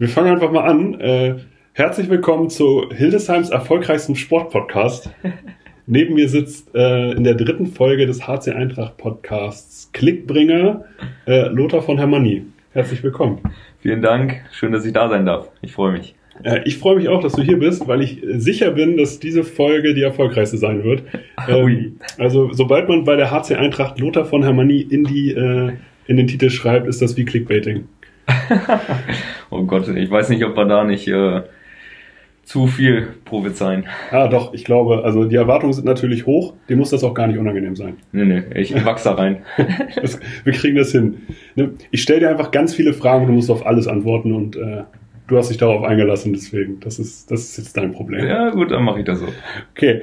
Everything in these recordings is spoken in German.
Wir fangen einfach mal an. Äh, herzlich willkommen zu Hildesheims erfolgreichsten Sportpodcast. Neben mir sitzt äh, in der dritten Folge des HC Eintracht Podcasts Klickbringer äh, Lothar von Hermanni. Herzlich willkommen. Vielen Dank. Schön, dass ich da sein darf. Ich freue mich. Äh, ich freue mich auch, dass du hier bist, weil ich sicher bin, dass diese Folge die erfolgreichste sein wird. Ähm, also sobald man bei der HC Eintracht Lothar von Hermanni in die äh, in den Titel schreibt, ist das wie Clickbaiting. oh Gott, ich weiß nicht, ob wir da nicht äh, zu viel prophezeien. Ja, doch, ich glaube, also die Erwartungen sind natürlich hoch, dir muss das auch gar nicht unangenehm sein. Nee, nee, ich wachse da rein. das, wir kriegen das hin. Ne, ich stelle dir einfach ganz viele Fragen, du musst auf alles antworten und äh, du hast dich darauf eingelassen, deswegen, das ist, das ist jetzt dein Problem. Ja, gut, dann mache ich das so. Okay.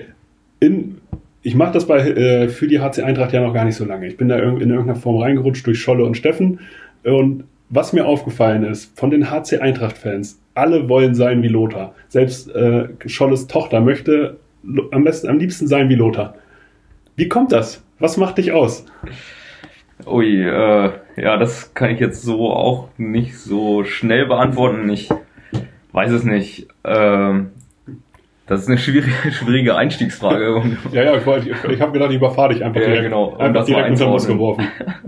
In, ich mache das bei, äh, für die HC Eintracht ja noch gar nicht so lange. Ich bin da in irgendeiner Form reingerutscht durch Scholle und Steffen und was mir aufgefallen ist, von den HC Eintracht-Fans, alle wollen sein wie Lothar. Selbst äh, Scholles Tochter möchte am besten, am liebsten sein wie Lothar. Wie kommt das? Was macht dich aus? Ui, äh, ja, das kann ich jetzt so auch nicht so schnell beantworten. Ich weiß es nicht. Ähm, das ist eine schwierige, schwierige Einstiegsfrage. ja, ja, ich, ich, ich habe gedacht, ich überfahre dich einfach ja, direkt, genau. einfach direkt unter Bus geworfen.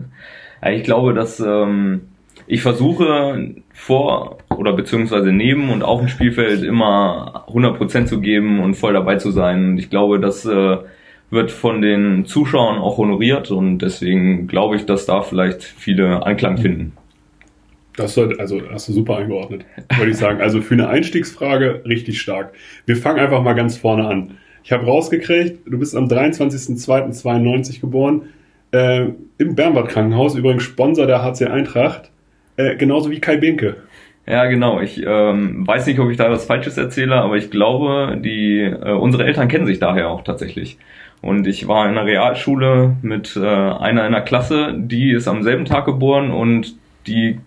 ja, ich glaube, dass ähm, ich versuche vor oder beziehungsweise neben und auf dem Spielfeld immer 100% zu geben und voll dabei zu sein. Und ich glaube, das äh, wird von den Zuschauern auch honoriert und deswegen glaube ich, dass da vielleicht viele Anklang finden. Das sollte, also hast du super eingeordnet, würde ich sagen. Also für eine Einstiegsfrage richtig stark. Wir fangen einfach mal ganz vorne an. Ich habe rausgekriegt, du bist am 23.02.92 geboren, äh, im Bernbad Krankenhaus, übrigens Sponsor der HC Eintracht. Äh, genauso wie Kai Binke. Ja, genau. Ich ähm, weiß nicht, ob ich da was Falsches erzähle, aber ich glaube, die äh, unsere Eltern kennen sich daher auch tatsächlich. Und ich war in einer Realschule mit äh, einer in der Klasse, die ist am selben Tag geboren und die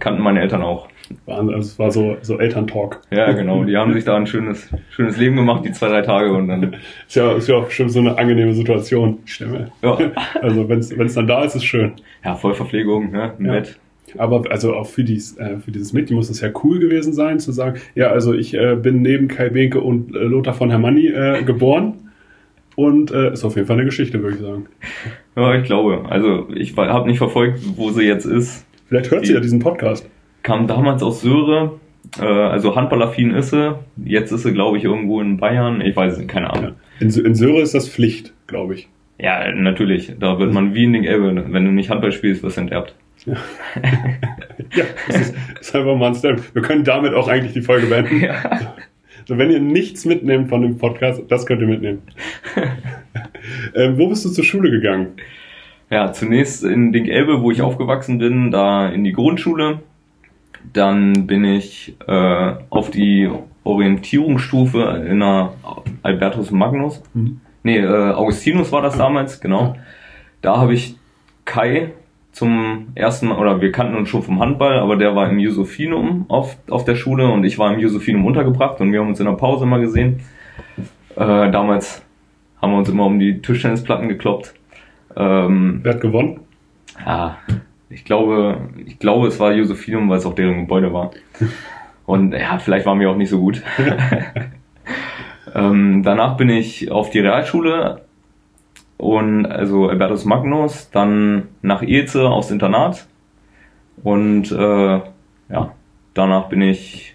kannten meine Eltern auch. Also es war so, so Elterntalk. Ja, genau. Die haben sich da ein schönes, schönes Leben gemacht, die zwei, drei Tage und dann. ist ja, ist ja auch bestimmt so eine angenehme Situation. Stimme. Ja. Also wenn es dann da ist, ist es schön. Ja, Vollverpflegung, ne? Ja. Bett. Aber also auch für, dies, äh, für dieses Mädchen muss es ja cool gewesen sein, zu sagen, ja, also ich äh, bin neben Kai Benke und äh, Lothar von Hermanni äh, geboren. Und äh, ist auf jeden Fall eine Geschichte, würde ich sagen. Ja, ich glaube. Also ich habe nicht verfolgt, wo sie jetzt ist. Vielleicht hört Die sie ja diesen Podcast. Kam damals aus Söhre, also handballaffin ist sie. Jetzt ist sie, glaube ich, irgendwo in Bayern. Ich weiß es nicht, keine Ahnung. Ja. In, in Söhre ist das Pflicht, glaube ich. Ja, natürlich. Da wird man wie in den Elbe, wenn du nicht Handball spielst, wirst du enterbt. Ja, ja das ist, ist einfach mal ein Step. Wir können damit auch eigentlich die Folge beenden. Ja. Also wenn ihr nichts mitnehmt von dem Podcast, das könnt ihr mitnehmen. ähm, wo bist du zur Schule gegangen? Ja, zunächst in Dink-Elbe, wo ich aufgewachsen bin, da in die Grundschule. Dann bin ich äh, auf die Orientierungsstufe in der Albertus Magnus. Mhm. Nee, äh, Augustinus war das damals, genau. Da habe ich Kai zum ersten Mal, oder wir kannten uns schon vom Handball, aber der war im Josephinum auf, auf der Schule und ich war im Josephinum untergebracht und wir haben uns in der Pause mal gesehen. Äh, damals haben wir uns immer um die Tischtennisplatten gekloppt. Ähm, Wer hat gewonnen? Ja, ich glaube, ich glaube, es war Josephinum, weil es auch deren Gebäude war. Und ja, vielleicht waren wir auch nicht so gut. ähm, danach bin ich auf die Realschule und also Albertus Magnus, dann nach Ilze aufs Internat und äh, ja, danach bin ich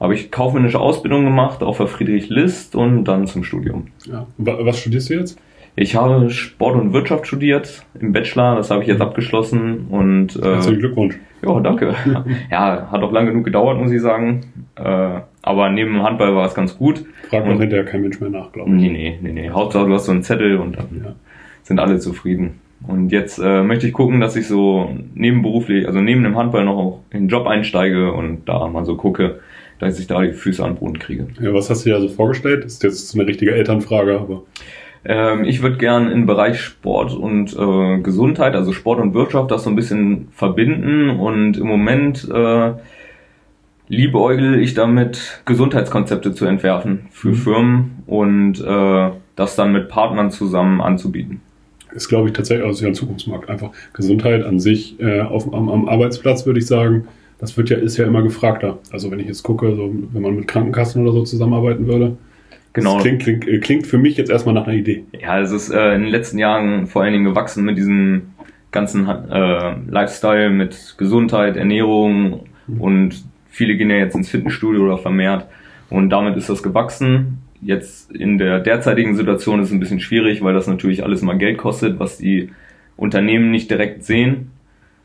habe ich kaufmännische Ausbildung gemacht auf der Friedrich List und dann zum Studium. Ja. Was studierst du jetzt? Ich habe Sport und Wirtschaft studiert im Bachelor, das habe ich jetzt mhm. abgeschlossen und äh, Herzlichen Glückwunsch. Ja, danke. ja, hat auch lange genug gedauert, muss ich sagen. Äh, aber neben dem Handball war es ganz gut. Fragt man hinterher kein Mensch mehr nach, glaube ich. Nee, nee, nee, nee. Hauptsache du hast so einen Zettel und dann ja. sind alle zufrieden. Und jetzt äh, möchte ich gucken, dass ich so nebenberuflich, also neben dem Handball noch in den Job einsteige und da mal so gucke, dass ich da die Füße an den Boden kriege. Ja, was hast du dir also vorgestellt? Das ist jetzt eine richtige Elternfrage, aber. Ähm, ich würde gern im Bereich Sport und äh, Gesundheit, also Sport und Wirtschaft, das so ein bisschen verbinden und im Moment äh, liebäugel ich damit, Gesundheitskonzepte zu entwerfen für mhm. Firmen und äh, das dann mit Partnern zusammen anzubieten. Ist, glaube ich, tatsächlich auch also ein Zukunftsmarkt. Einfach Gesundheit an sich äh, auf, am, am Arbeitsplatz, würde ich sagen, Das wird ja, ist ja immer gefragter. Also wenn ich jetzt gucke, so, wenn man mit Krankenkassen oder so zusammenarbeiten würde. Genau. Das klingt, klingt, äh, klingt für mich jetzt erstmal nach einer Idee. Ja, es ist äh, in den letzten Jahren vor allen Dingen gewachsen mit diesem ganzen äh, Lifestyle, mit Gesundheit, Ernährung und viele gehen ja jetzt ins Fitnessstudio oder vermehrt und damit ist das gewachsen. Jetzt in der derzeitigen Situation ist es ein bisschen schwierig, weil das natürlich alles mal Geld kostet, was die Unternehmen nicht direkt sehen,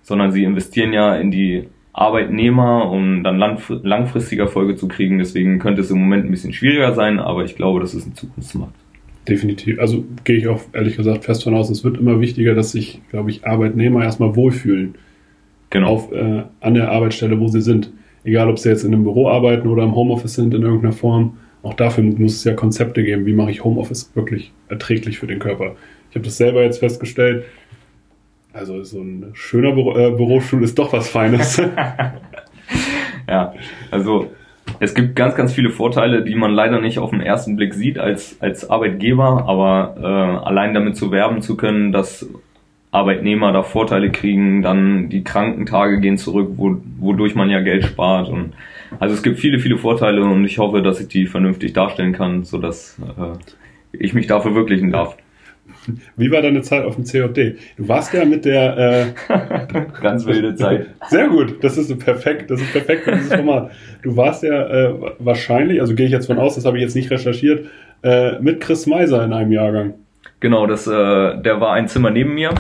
sondern sie investieren ja in die Arbeitnehmer, um dann langfristiger Folge zu kriegen. Deswegen könnte es im Moment ein bisschen schwieriger sein, aber ich glaube, das ist ein Zukunftsmarkt. Definitiv. Also gehe ich auch ehrlich gesagt fest von aus, es wird immer wichtiger, dass sich, glaube ich, Arbeitnehmer erstmal wohlfühlen. Genau. Auf, äh, an der Arbeitsstelle, wo sie sind. Egal, ob sie jetzt in einem Büro arbeiten oder im Homeoffice sind in irgendeiner Form. Auch dafür muss es ja Konzepte geben. Wie mache ich Homeoffice wirklich erträglich für den Körper? Ich habe das selber jetzt festgestellt. Also so ein schöner Büro, äh, Bürostuhl ist doch was Feines. ja, also es gibt ganz, ganz viele Vorteile, die man leider nicht auf den ersten Blick sieht als, als Arbeitgeber, aber äh, allein damit zu werben zu können, dass Arbeitnehmer da Vorteile kriegen, dann die Krankentage gehen zurück, wo, wodurch man ja Geld spart und also es gibt viele, viele Vorteile und ich hoffe, dass ich die vernünftig darstellen kann, sodass äh, ich mich da verwirklichen darf. Wie war deine Zeit auf dem CJD? Du warst ja mit der äh, ganz wilde Zeit. Sehr gut, das ist perfekt, das ist perfekt für dieses Format. Du warst ja äh, wahrscheinlich, also gehe ich jetzt von aus, das habe ich jetzt nicht recherchiert, äh, mit Chris Meiser in einem Jahrgang. Genau, das, äh, der war ein Zimmer neben mir.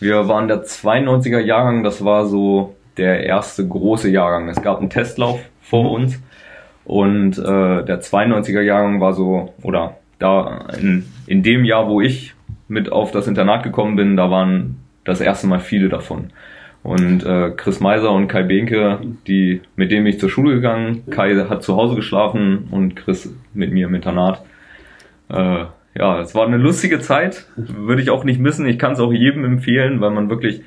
Wir waren der 92er Jahrgang, das war so der erste große Jahrgang. Es gab einen Testlauf vor mhm. uns und äh, der 92er Jahrgang war so, oder da in, in dem Jahr, wo ich mit auf das Internat gekommen bin, da waren das erste Mal viele davon. Und äh, Chris Meiser und Kai Behnke, die, mit dem ich zur Schule gegangen, Kai hat zu Hause geschlafen und Chris mit mir im Internat. Äh, ja, es war eine lustige Zeit, würde ich auch nicht missen. Ich kann es auch jedem empfehlen, weil man wirklich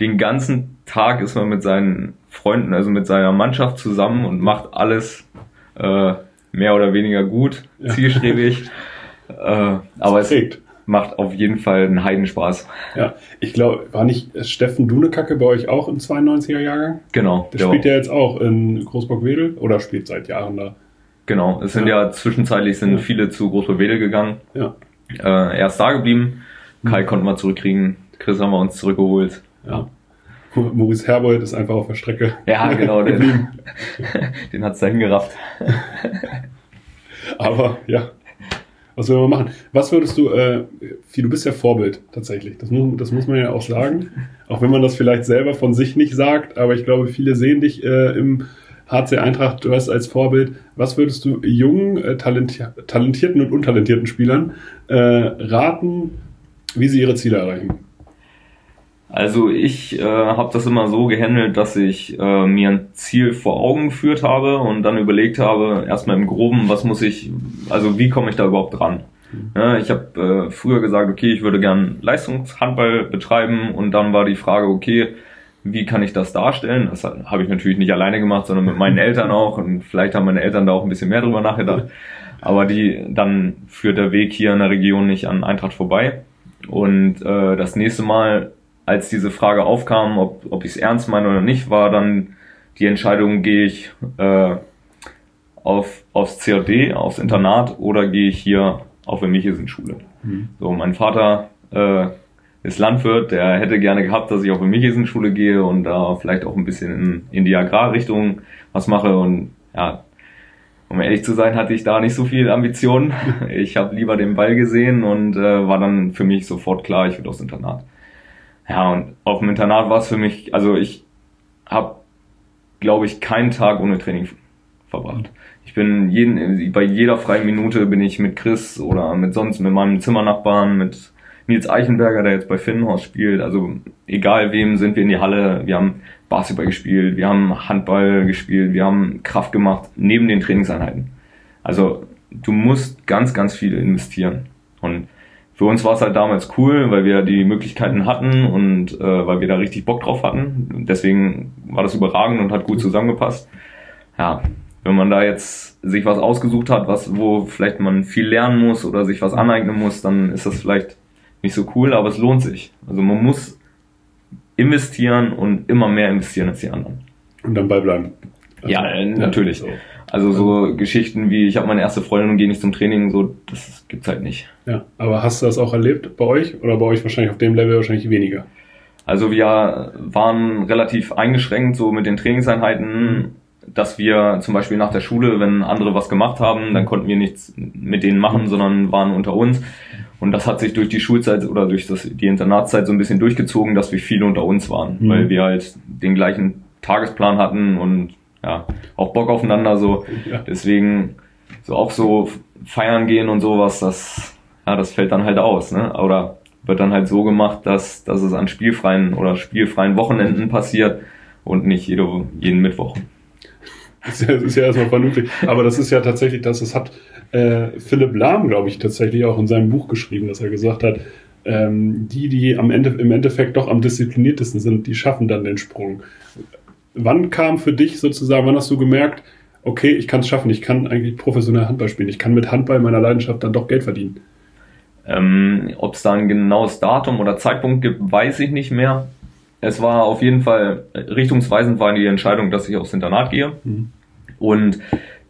den ganzen Tag ist man mit seinen Freunden, also mit seiner Mannschaft zusammen und macht alles äh, mehr oder weniger gut, ja. zielstrebig. äh, aber es macht auf jeden Fall einen Heidenspaß. Ja, ich glaube, war nicht Steffen Dunekacke bei euch auch im 92er Jahrgang? Genau. Der, der spielt ja jetzt auch in Großburg-Wedel oder spielt seit Jahren da. Genau, es sind ja, ja zwischenzeitlich sind ja. viele zu Großburg-Wedel gegangen. Ja. Äh, er ist da geblieben. Kai mhm. konnten wir zurückkriegen. Chris haben wir uns zurückgeholt. Ja. Maurice Herbold ist einfach auf der Strecke. Ja, genau. den den hat's dahin gerafft. Aber ja, was will man machen? Was würdest du, äh, du bist ja Vorbild tatsächlich, das muss, das muss man ja auch sagen. Auch wenn man das vielleicht selber von sich nicht sagt, aber ich glaube, viele sehen dich äh, im HC Eintracht, du hast als Vorbild. Was würdest du jungen, äh, talenti talentierten und untalentierten Spielern äh, raten, wie sie ihre Ziele erreichen? Also ich äh, habe das immer so gehandelt, dass ich äh, mir ein Ziel vor Augen geführt habe und dann überlegt habe, erstmal im Groben, was muss ich, also wie komme ich da überhaupt dran? Mhm. Ja, ich habe äh, früher gesagt, okay, ich würde gern Leistungshandball betreiben und dann war die Frage, okay, wie kann ich das darstellen? Das habe ich natürlich nicht alleine gemacht, sondern mit meinen Eltern auch und vielleicht haben meine Eltern da auch ein bisschen mehr drüber nachgedacht. Aber die, dann führt der Weg hier in der Region nicht an Eintracht vorbei. Und äh, das nächste Mal als diese Frage aufkam, ob, ob ich es ernst meine oder nicht, war dann die Entscheidung, gehe ich äh, auf, aufs COD, aufs Internat oder gehe ich hier auf der Michesenschule. Mhm. So, mein Vater äh, ist Landwirt, der hätte gerne gehabt, dass ich auf die Michesenschule gehe und da vielleicht auch ein bisschen in, in die Agrarrichtung was mache und ja, um ehrlich zu sein, hatte ich da nicht so viel Ambitionen. Ich habe lieber den Ball gesehen und äh, war dann für mich sofort klar, ich will aufs Internat. Ja, und auf dem Internat war es für mich, also ich habe, glaube ich, keinen Tag ohne Training verbracht. Ich bin jeden, bei jeder freien Minute bin ich mit Chris oder mit sonst, mit meinem Zimmernachbarn, mit Nils Eichenberger, der jetzt bei Finnhorst spielt. Also egal wem sind wir in die Halle. Wir haben Basketball gespielt, wir haben Handball gespielt, wir haben Kraft gemacht neben den Trainingseinheiten. Also du musst ganz, ganz viel investieren. Und für uns war es halt damals cool, weil wir die Möglichkeiten hatten und äh, weil wir da richtig Bock drauf hatten. Deswegen war das überragend und hat gut zusammengepasst. Ja, wenn man da jetzt sich was ausgesucht hat, was wo vielleicht man viel lernen muss oder sich was aneignen muss, dann ist das vielleicht nicht so cool, aber es lohnt sich. Also man muss investieren und immer mehr investieren als die anderen. Und dann beibleiben. Also, ja, natürlich. So. Also so Geschichten wie, ich habe meine erste Freundin und gehe nicht zum Training, so, das gibt's halt nicht. Ja, aber hast du das auch erlebt bei euch? Oder bei euch wahrscheinlich auf dem Level wahrscheinlich weniger? Also wir waren relativ eingeschränkt so mit den Trainingseinheiten, dass wir zum Beispiel nach der Schule, wenn andere was gemacht haben, dann konnten wir nichts mit denen machen, sondern waren unter uns. Und das hat sich durch die Schulzeit oder durch das, die Internatszeit so ein bisschen durchgezogen, dass wir viel unter uns waren, mhm. weil wir halt den gleichen Tagesplan hatten und ja, auch Bock aufeinander so. Ja. Deswegen so auch so feiern gehen und sowas, das, ja, das fällt dann halt aus, ne? Oder wird dann halt so gemacht, dass, dass es an spielfreien oder spielfreien Wochenenden passiert und nicht jede, jeden Mittwoch. Das ist ja, das ist ja erstmal vernünftig. Aber das ist ja tatsächlich, das, das hat äh, Philipp Lahm, glaube ich, tatsächlich auch in seinem Buch geschrieben, dass er gesagt hat, ähm, die, die am Ende, im Endeffekt doch am diszipliniertesten sind, die schaffen dann den Sprung. Wann kam für dich sozusagen, wann hast du gemerkt, okay, ich kann es schaffen, ich kann eigentlich professionell Handball spielen, ich kann mit Handball meiner Leidenschaft dann doch Geld verdienen? Ähm, Ob es da ein genaues Datum oder Zeitpunkt gibt, weiß ich nicht mehr. Es war auf jeden Fall richtungsweisend war die Entscheidung, dass ich aufs Internat gehe. Mhm. Und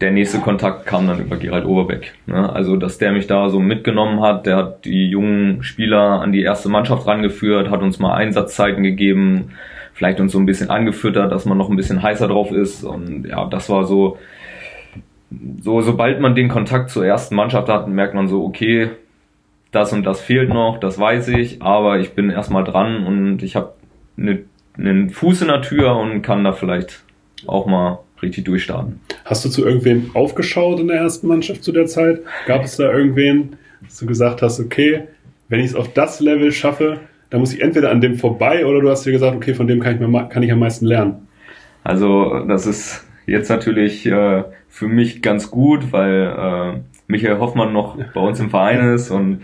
der nächste Kontakt kam dann über Gerald Oberbeck. Ne? Also, dass der mich da so mitgenommen hat, der hat die jungen Spieler an die erste Mannschaft rangeführt, hat uns mal Einsatzzeiten gegeben, vielleicht uns so ein bisschen angefüttert, dass man noch ein bisschen heißer drauf ist. Und ja, das war so, so, sobald man den Kontakt zur ersten Mannschaft hat, merkt man so, okay, das und das fehlt noch, das weiß ich, aber ich bin erstmal dran und ich habe eine, einen Fuß in der Tür und kann da vielleicht auch mal richtig durchstarten. Hast du zu irgendwem aufgeschaut in der ersten Mannschaft zu der Zeit? Gab es da irgendwen, dass du gesagt hast, okay, wenn ich es auf das Level schaffe, dann muss ich entweder an dem vorbei oder du hast dir gesagt, okay, von dem kann ich, mir, kann ich am meisten lernen? Also das ist jetzt natürlich äh, für mich ganz gut, weil äh, Michael Hoffmann noch bei uns im Verein ist und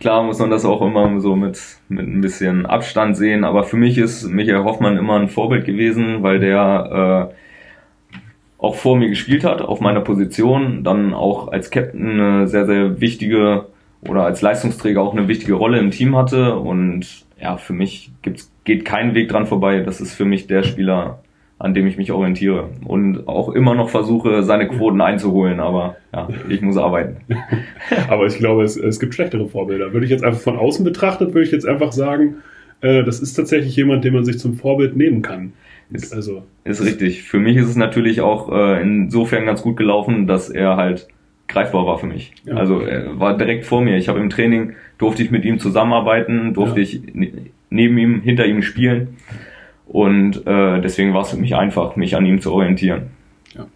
Klar muss man das auch immer so mit, mit ein bisschen Abstand sehen, aber für mich ist Michael Hoffmann immer ein Vorbild gewesen, weil der äh, auch vor mir gespielt hat, auf meiner Position, dann auch als Captain eine sehr, sehr wichtige oder als Leistungsträger auch eine wichtige Rolle im Team hatte und ja, für mich gibt's, geht kein Weg dran vorbei. Das ist für mich der Spieler, an dem ich mich orientiere und auch immer noch versuche, seine Quoten einzuholen, aber ja, ich muss arbeiten. aber ich glaube, es, es gibt schlechtere Vorbilder. Würde ich jetzt einfach von außen betrachtet, würde ich jetzt einfach sagen, äh, das ist tatsächlich jemand, den man sich zum Vorbild nehmen kann. Ist, also, ist richtig. Für mich ist es natürlich auch äh, insofern ganz gut gelaufen, dass er halt greifbar war für mich. Ja. Also er war direkt vor mir. Ich habe im Training, durfte ich mit ihm zusammenarbeiten, durfte ja. ich neben ihm, hinter ihm spielen. Und äh, deswegen war es für mich einfach, mich an ihm zu orientieren. Ja,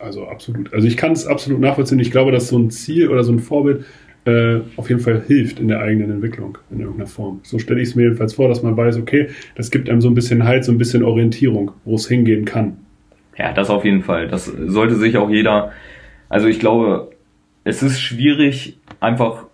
also absolut. Also ich kann es absolut nachvollziehen. Ich glaube, dass so ein Ziel oder so ein Vorbild äh, auf jeden Fall hilft in der eigenen Entwicklung in irgendeiner Form. So stelle ich es mir jedenfalls vor, dass man weiß, okay, das gibt einem so ein bisschen Halt, so ein bisschen Orientierung, wo es hingehen kann. Ja, das auf jeden Fall. Das sollte sich auch jeder. Also ich glaube, es ist schwierig, einfach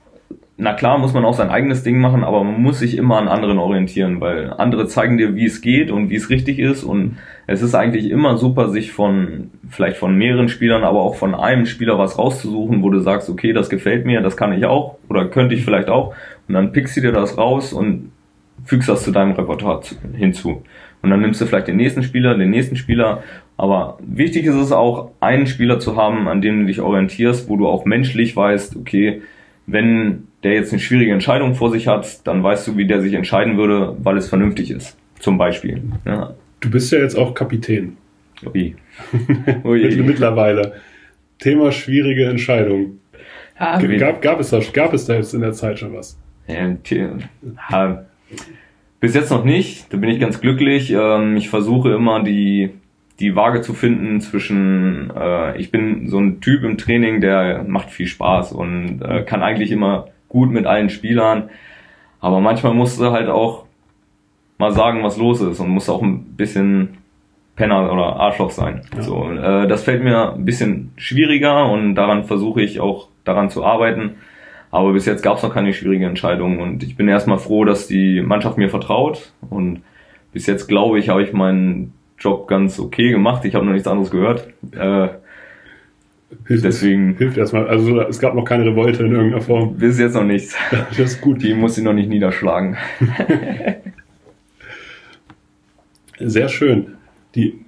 na klar muss man auch sein eigenes Ding machen, aber man muss sich immer an anderen orientieren, weil andere zeigen dir, wie es geht und wie es richtig ist und es ist eigentlich immer super, sich von, vielleicht von mehreren Spielern, aber auch von einem Spieler was rauszusuchen, wo du sagst, okay, das gefällt mir, das kann ich auch oder könnte ich vielleicht auch und dann pickst du dir das raus und fügst das zu deinem Repertoire hinzu. Und dann nimmst du vielleicht den nächsten Spieler, den nächsten Spieler. Aber wichtig ist es auch, einen Spieler zu haben, an dem du dich orientierst, wo du auch menschlich weißt, okay, wenn der jetzt eine schwierige Entscheidung vor sich hat, dann weißt du, wie der sich entscheiden würde, weil es vernünftig ist. Zum Beispiel. Ja. Du bist ja jetzt auch Kapitän. Wie? Mittlerweile. Thema schwierige Entscheidung. Ja, gab, gab, es da, gab es da jetzt in der Zeit schon was? Ja, bis jetzt noch nicht. Da bin ich ganz glücklich. Ähm, ich versuche immer die die Waage zu finden zwischen, äh, ich bin so ein Typ im Training, der macht viel Spaß und äh, kann eigentlich immer gut mit allen Spielern, aber manchmal musst du halt auch mal sagen, was los ist und musst auch ein bisschen Penner oder Arschloch sein. Ja. So, äh, das fällt mir ein bisschen schwieriger und daran versuche ich auch daran zu arbeiten. Aber bis jetzt gab es noch keine schwierige Entscheidung und ich bin erstmal froh, dass die Mannschaft mir vertraut und bis jetzt glaube ich, habe ich meinen Job ganz okay gemacht. Ich habe noch nichts anderes gehört. Äh, hilft, deswegen hilft erstmal. Also es gab noch keine Revolte in irgendeiner Form. Bis jetzt noch nichts. Das ist gut. Die muss sie noch nicht niederschlagen. Sehr schön. Die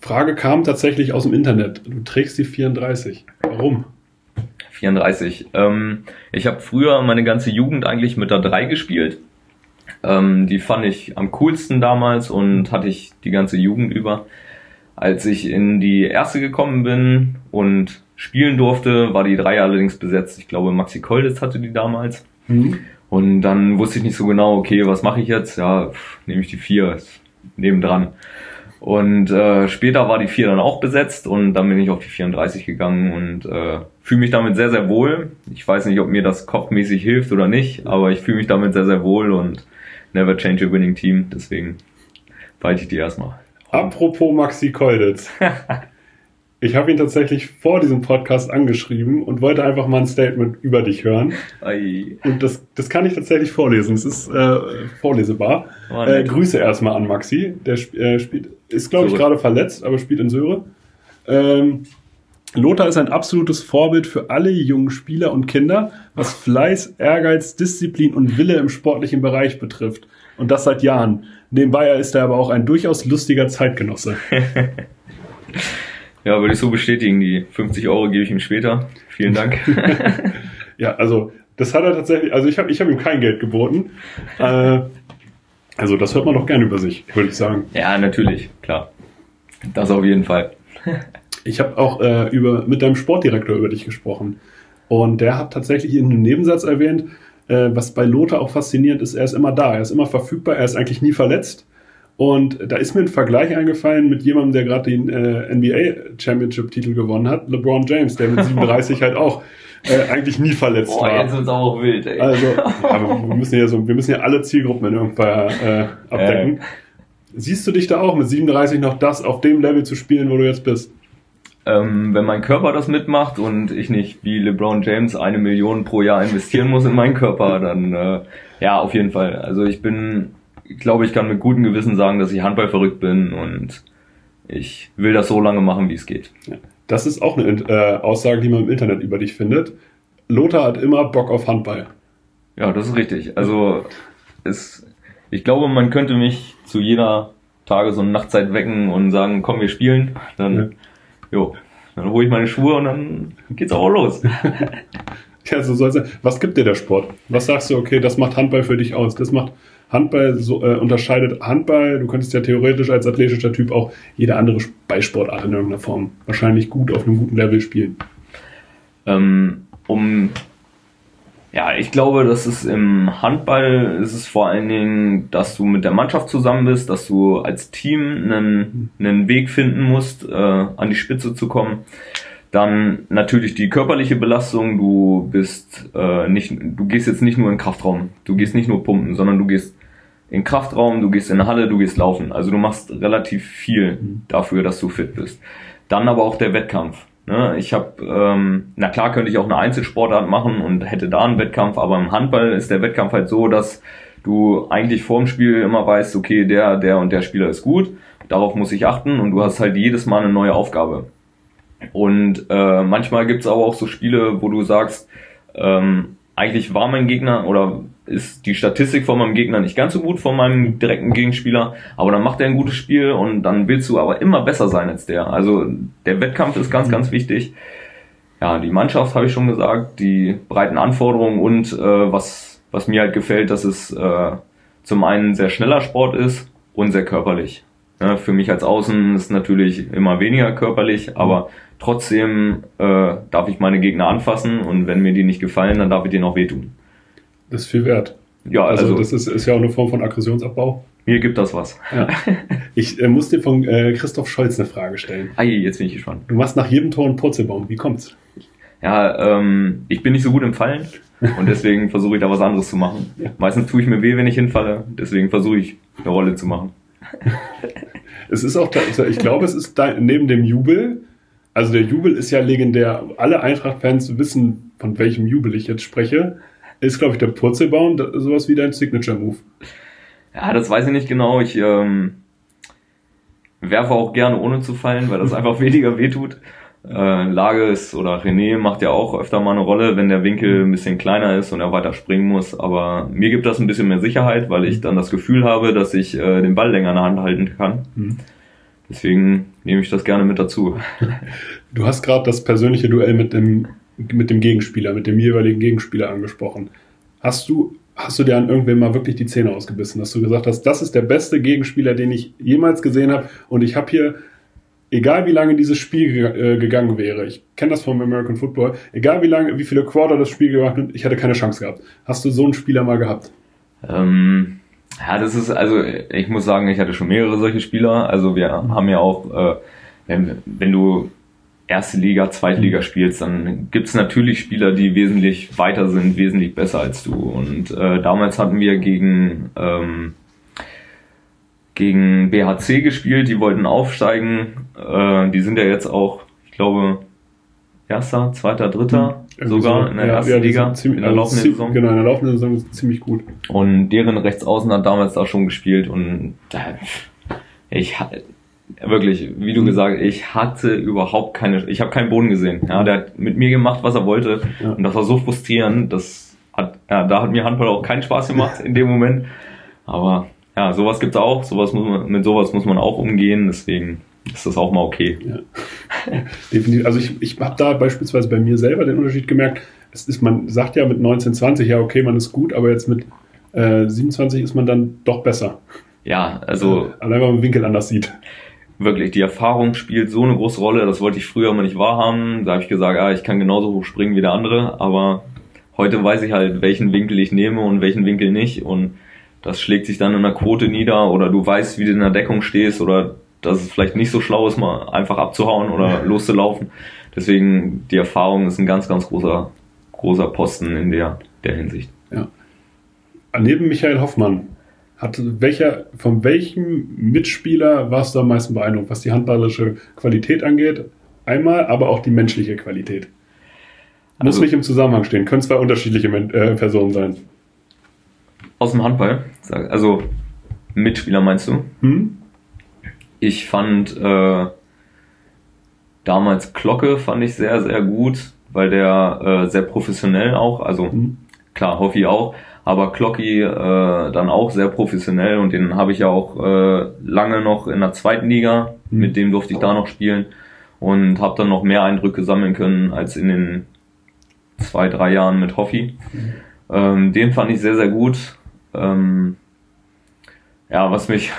Frage kam tatsächlich aus dem Internet. Du trägst die 34. Warum? 34. Ähm, ich habe früher meine ganze Jugend eigentlich mit der 3 gespielt. Ähm, die fand ich am coolsten damals und hatte ich die ganze Jugend über. Als ich in die erste gekommen bin und spielen durfte, war die 3 allerdings besetzt. Ich glaube, Maxi Kolditz hatte die damals. Mhm. Und dann wusste ich nicht so genau, okay, was mache ich jetzt? Ja, pff, nehme ich die 4 nebendran. Und äh, später war die 4 dann auch besetzt und dann bin ich auf die 34 gegangen und äh, fühle mich damit sehr, sehr wohl. Ich weiß nicht, ob mir das kopfmäßig hilft oder nicht, aber ich fühle mich damit sehr, sehr wohl und never change a winning team. Deswegen behalte ich die erstmal. Apropos Maxi Kolditz. Ich habe ihn tatsächlich vor diesem Podcast angeschrieben und wollte einfach mal ein Statement über dich hören. Ei. Und das, das kann ich tatsächlich vorlesen. Es ist äh, vorlesebar. Oh, äh, Grüße erstmal an Maxi. Der äh, spielt, ist glaube ich gerade verletzt, aber spielt in Söhre. Ähm, Lothar ist ein absolutes Vorbild für alle jungen Spieler und Kinder, was Fleiß, Ehrgeiz, Disziplin und Wille im sportlichen Bereich betrifft. Und das seit Jahren. Nebenbei ist er aber auch ein durchaus lustiger Zeitgenosse. Ja, würde ich so bestätigen. Die 50 Euro gebe ich ihm später. Vielen Dank. ja, also das hat er tatsächlich, also ich habe ich hab ihm kein Geld geboten. Äh, also das hört man doch gerne über sich, würde ich sagen. Ja, natürlich, klar. Das auf jeden Fall. ich habe auch äh, über, mit deinem Sportdirektor über dich gesprochen. Und der hat tatsächlich in einem Nebensatz erwähnt, äh, was bei Lothar auch faszinierend ist, er ist immer da, er ist immer verfügbar, er ist eigentlich nie verletzt. Und da ist mir ein Vergleich eingefallen mit jemandem, der gerade den äh, NBA Championship Titel gewonnen hat, LeBron James, der mit 37 halt auch äh, eigentlich nie verletzt Boah, war. Jetzt wird's auch wild, ey. Also, ja, wir müssen ja so, wir müssen ja alle Zielgruppen in irgendwann äh, abdecken. Äh. Siehst du dich da auch mit 37 noch das auf dem Level zu spielen, wo du jetzt bist? Ähm, wenn mein Körper das mitmacht und ich nicht wie LeBron James eine Million pro Jahr investieren muss in meinen Körper, dann äh, ja, auf jeden Fall. Also ich bin ich glaube, ich kann mit gutem Gewissen sagen, dass ich Handball verrückt bin und ich will das so lange machen, wie es geht. Das ist auch eine äh, Aussage, die man im Internet über dich findet. Lothar hat immer Bock auf Handball. Ja, das ist richtig. Also es, ich glaube, man könnte mich zu jeder Tages- und Nachtzeit wecken und sagen, komm, wir spielen. Dann, ja. Jo, dann hole ich meine Schuhe und dann geht's auch los. ja, so soll es Was gibt dir der Sport? Was sagst du, okay, das macht Handball für dich aus? Das macht Handball so, äh, unterscheidet Handball, du könntest ja theoretisch als athletischer Typ auch jede andere Ballsportart in irgendeiner Form wahrscheinlich gut auf einem guten Level spielen. Ähm, um ja, ich glaube, dass es im Handball ist es vor allen Dingen, dass du mit der Mannschaft zusammen bist, dass du als Team einen, einen Weg finden musst, äh, an die Spitze zu kommen. Dann natürlich die körperliche Belastung. Du bist äh, nicht, du gehst jetzt nicht nur in Kraftraum, du gehst nicht nur pumpen, sondern du gehst in Kraftraum, du gehst in eine Halle, du gehst laufen. Also du machst relativ viel mhm. dafür, dass du fit bist. Dann aber auch der Wettkampf. Ne? Ich habe, ähm, na klar könnte ich auch eine Einzelsportart machen und hätte da einen Wettkampf, aber im Handball ist der Wettkampf halt so, dass du eigentlich vorm Spiel immer weißt, okay, der, der und der Spieler ist gut, darauf muss ich achten und du hast halt jedes Mal eine neue Aufgabe. Und äh, manchmal gibt's aber auch so Spiele, wo du sagst, ähm, eigentlich war mein Gegner oder ist die Statistik von meinem Gegner nicht ganz so gut von meinem direkten Gegenspieler, aber dann macht er ein gutes Spiel und dann willst du aber immer besser sein als der. Also der Wettkampf ist ganz, ganz wichtig. Ja, die Mannschaft habe ich schon gesagt, die breiten Anforderungen und äh, was, was mir halt gefällt, dass es äh, zum einen sehr schneller Sport ist und sehr körperlich. Ja, für mich als Außen ist natürlich immer weniger körperlich, aber trotzdem äh, darf ich meine Gegner anfassen und wenn mir die nicht gefallen, dann darf ich denen auch wehtun. Das ist viel wert. Ja, also, also das ist, ist ja auch eine Form von Aggressionsabbau. Mir gibt das was. Ja. Ich äh, muss dir von äh, Christoph Scholz eine Frage stellen. Ah, jetzt bin ich gespannt. Du machst nach jedem Tor einen Purzelbaum. Wie kommt's? Ja, ähm, ich bin nicht so gut im Fallen und deswegen versuche ich da was anderes zu machen. Ja. Meistens tue ich mir weh, wenn ich hinfalle. Deswegen versuche ich eine Rolle zu machen. es ist auch, ich glaube, es ist da, neben dem Jubel, also der Jubel ist ja legendär. Alle Eintracht-Fans wissen, von welchem Jubel ich jetzt spreche ist, glaube ich, der Purzelbaum sowas wie dein Signature-Move. Ja, das weiß ich nicht genau. Ich ähm, werfe auch gerne ohne zu fallen, weil das einfach weniger wehtut. Äh, Lage ist oder René macht ja auch öfter mal eine Rolle, wenn der Winkel ein bisschen kleiner ist und er weiter springen muss. Aber mir gibt das ein bisschen mehr Sicherheit, weil ich dann das Gefühl habe, dass ich äh, den Ball länger in der Hand halten kann. Mhm. deswegen nehme ich das gerne mit dazu. Du hast gerade das persönliche Duell mit dem, mit dem Gegenspieler, mit dem jeweiligen Gegenspieler angesprochen. Hast du, hast du dir an irgendwem mal wirklich die Zähne ausgebissen, dass du gesagt hast, das ist der beste Gegenspieler, den ich jemals gesehen habe und ich habe hier egal wie lange dieses Spiel ge äh, gegangen wäre, ich kenne das vom American Football, egal wie lange, wie viele Quarter das Spiel gemacht hat, ich hätte keine Chance gehabt. Hast du so einen Spieler mal gehabt? Ähm, ja, das ist, also ich muss sagen, ich hatte schon mehrere solche Spieler. Also wir haben ja auch, äh, wenn, wenn du erste Liga, zweite Liga mhm. spielst, dann gibt's natürlich Spieler, die wesentlich weiter sind, wesentlich besser als du. Und äh, damals hatten wir gegen ähm, gegen BHC gespielt, die wollten aufsteigen. Äh, die sind ja jetzt auch, ich glaube, erster, zweiter, dritter mhm. sogar so, in der ja, ersten ja, Liga ziemlich, in der laufenden Saison. Genau, in der laufenden Saison ist ziemlich gut. Und deren Rechtsaußen hat damals da schon gespielt und ich wirklich, wie du mhm. gesagt, ich hatte überhaupt keine, ich habe keinen Boden gesehen. Ja, der hat mit mir gemacht, was er wollte ja. und das war so frustrierend, das hat, ja, da hat mir Handball auch keinen Spaß gemacht in dem Moment. Aber ja, sowas gibt's auch, sowas muss man, mit sowas muss man auch umgehen, deswegen ist das auch mal okay. Ja. Definitiv. Also ich, ich habe da beispielsweise bei mir selber den Unterschied gemerkt. Es ist, man sagt ja mit 19, 20, ja, okay, man ist gut, aber jetzt mit äh, 27 ist man dann doch besser. Ja, also. Allein weil man den Winkel anders sieht. Wirklich, die Erfahrung spielt so eine große Rolle, das wollte ich früher mal nicht wahrhaben. Da habe ich gesagt, ja, ich kann genauso hoch springen wie der andere, aber heute weiß ich halt, welchen Winkel ich nehme und welchen Winkel nicht. Und das schlägt sich dann in der Quote nieder oder du weißt, wie du in der Deckung stehst oder dass es vielleicht nicht so schlau ist, mal einfach abzuhauen oder loszulaufen. Deswegen die Erfahrung ist ein ganz, ganz großer, großer Posten in der, der Hinsicht. Ja. Neben Michael Hoffmann, hat welcher, von welchem Mitspieler warst du am meisten beeindruckt, was die handballische Qualität angeht? Einmal, aber auch die menschliche Qualität. Muss also, nicht im Zusammenhang stehen, können zwei unterschiedliche äh, Personen sein. Aus dem Handball? Also Mitspieler meinst du? Hm? Ich fand äh, damals Glocke fand ich sehr, sehr gut, weil der äh, sehr professionell auch, also mhm. klar, Hoffi auch, aber Glocki äh, dann auch sehr professionell und den habe ich ja auch äh, lange noch in der zweiten Liga, mhm. mit dem durfte ich da noch spielen und habe dann noch mehr Eindrücke sammeln können als in den zwei, drei Jahren mit Hoffi. Mhm. Ähm, den fand ich sehr, sehr gut. Ähm, ja, was mich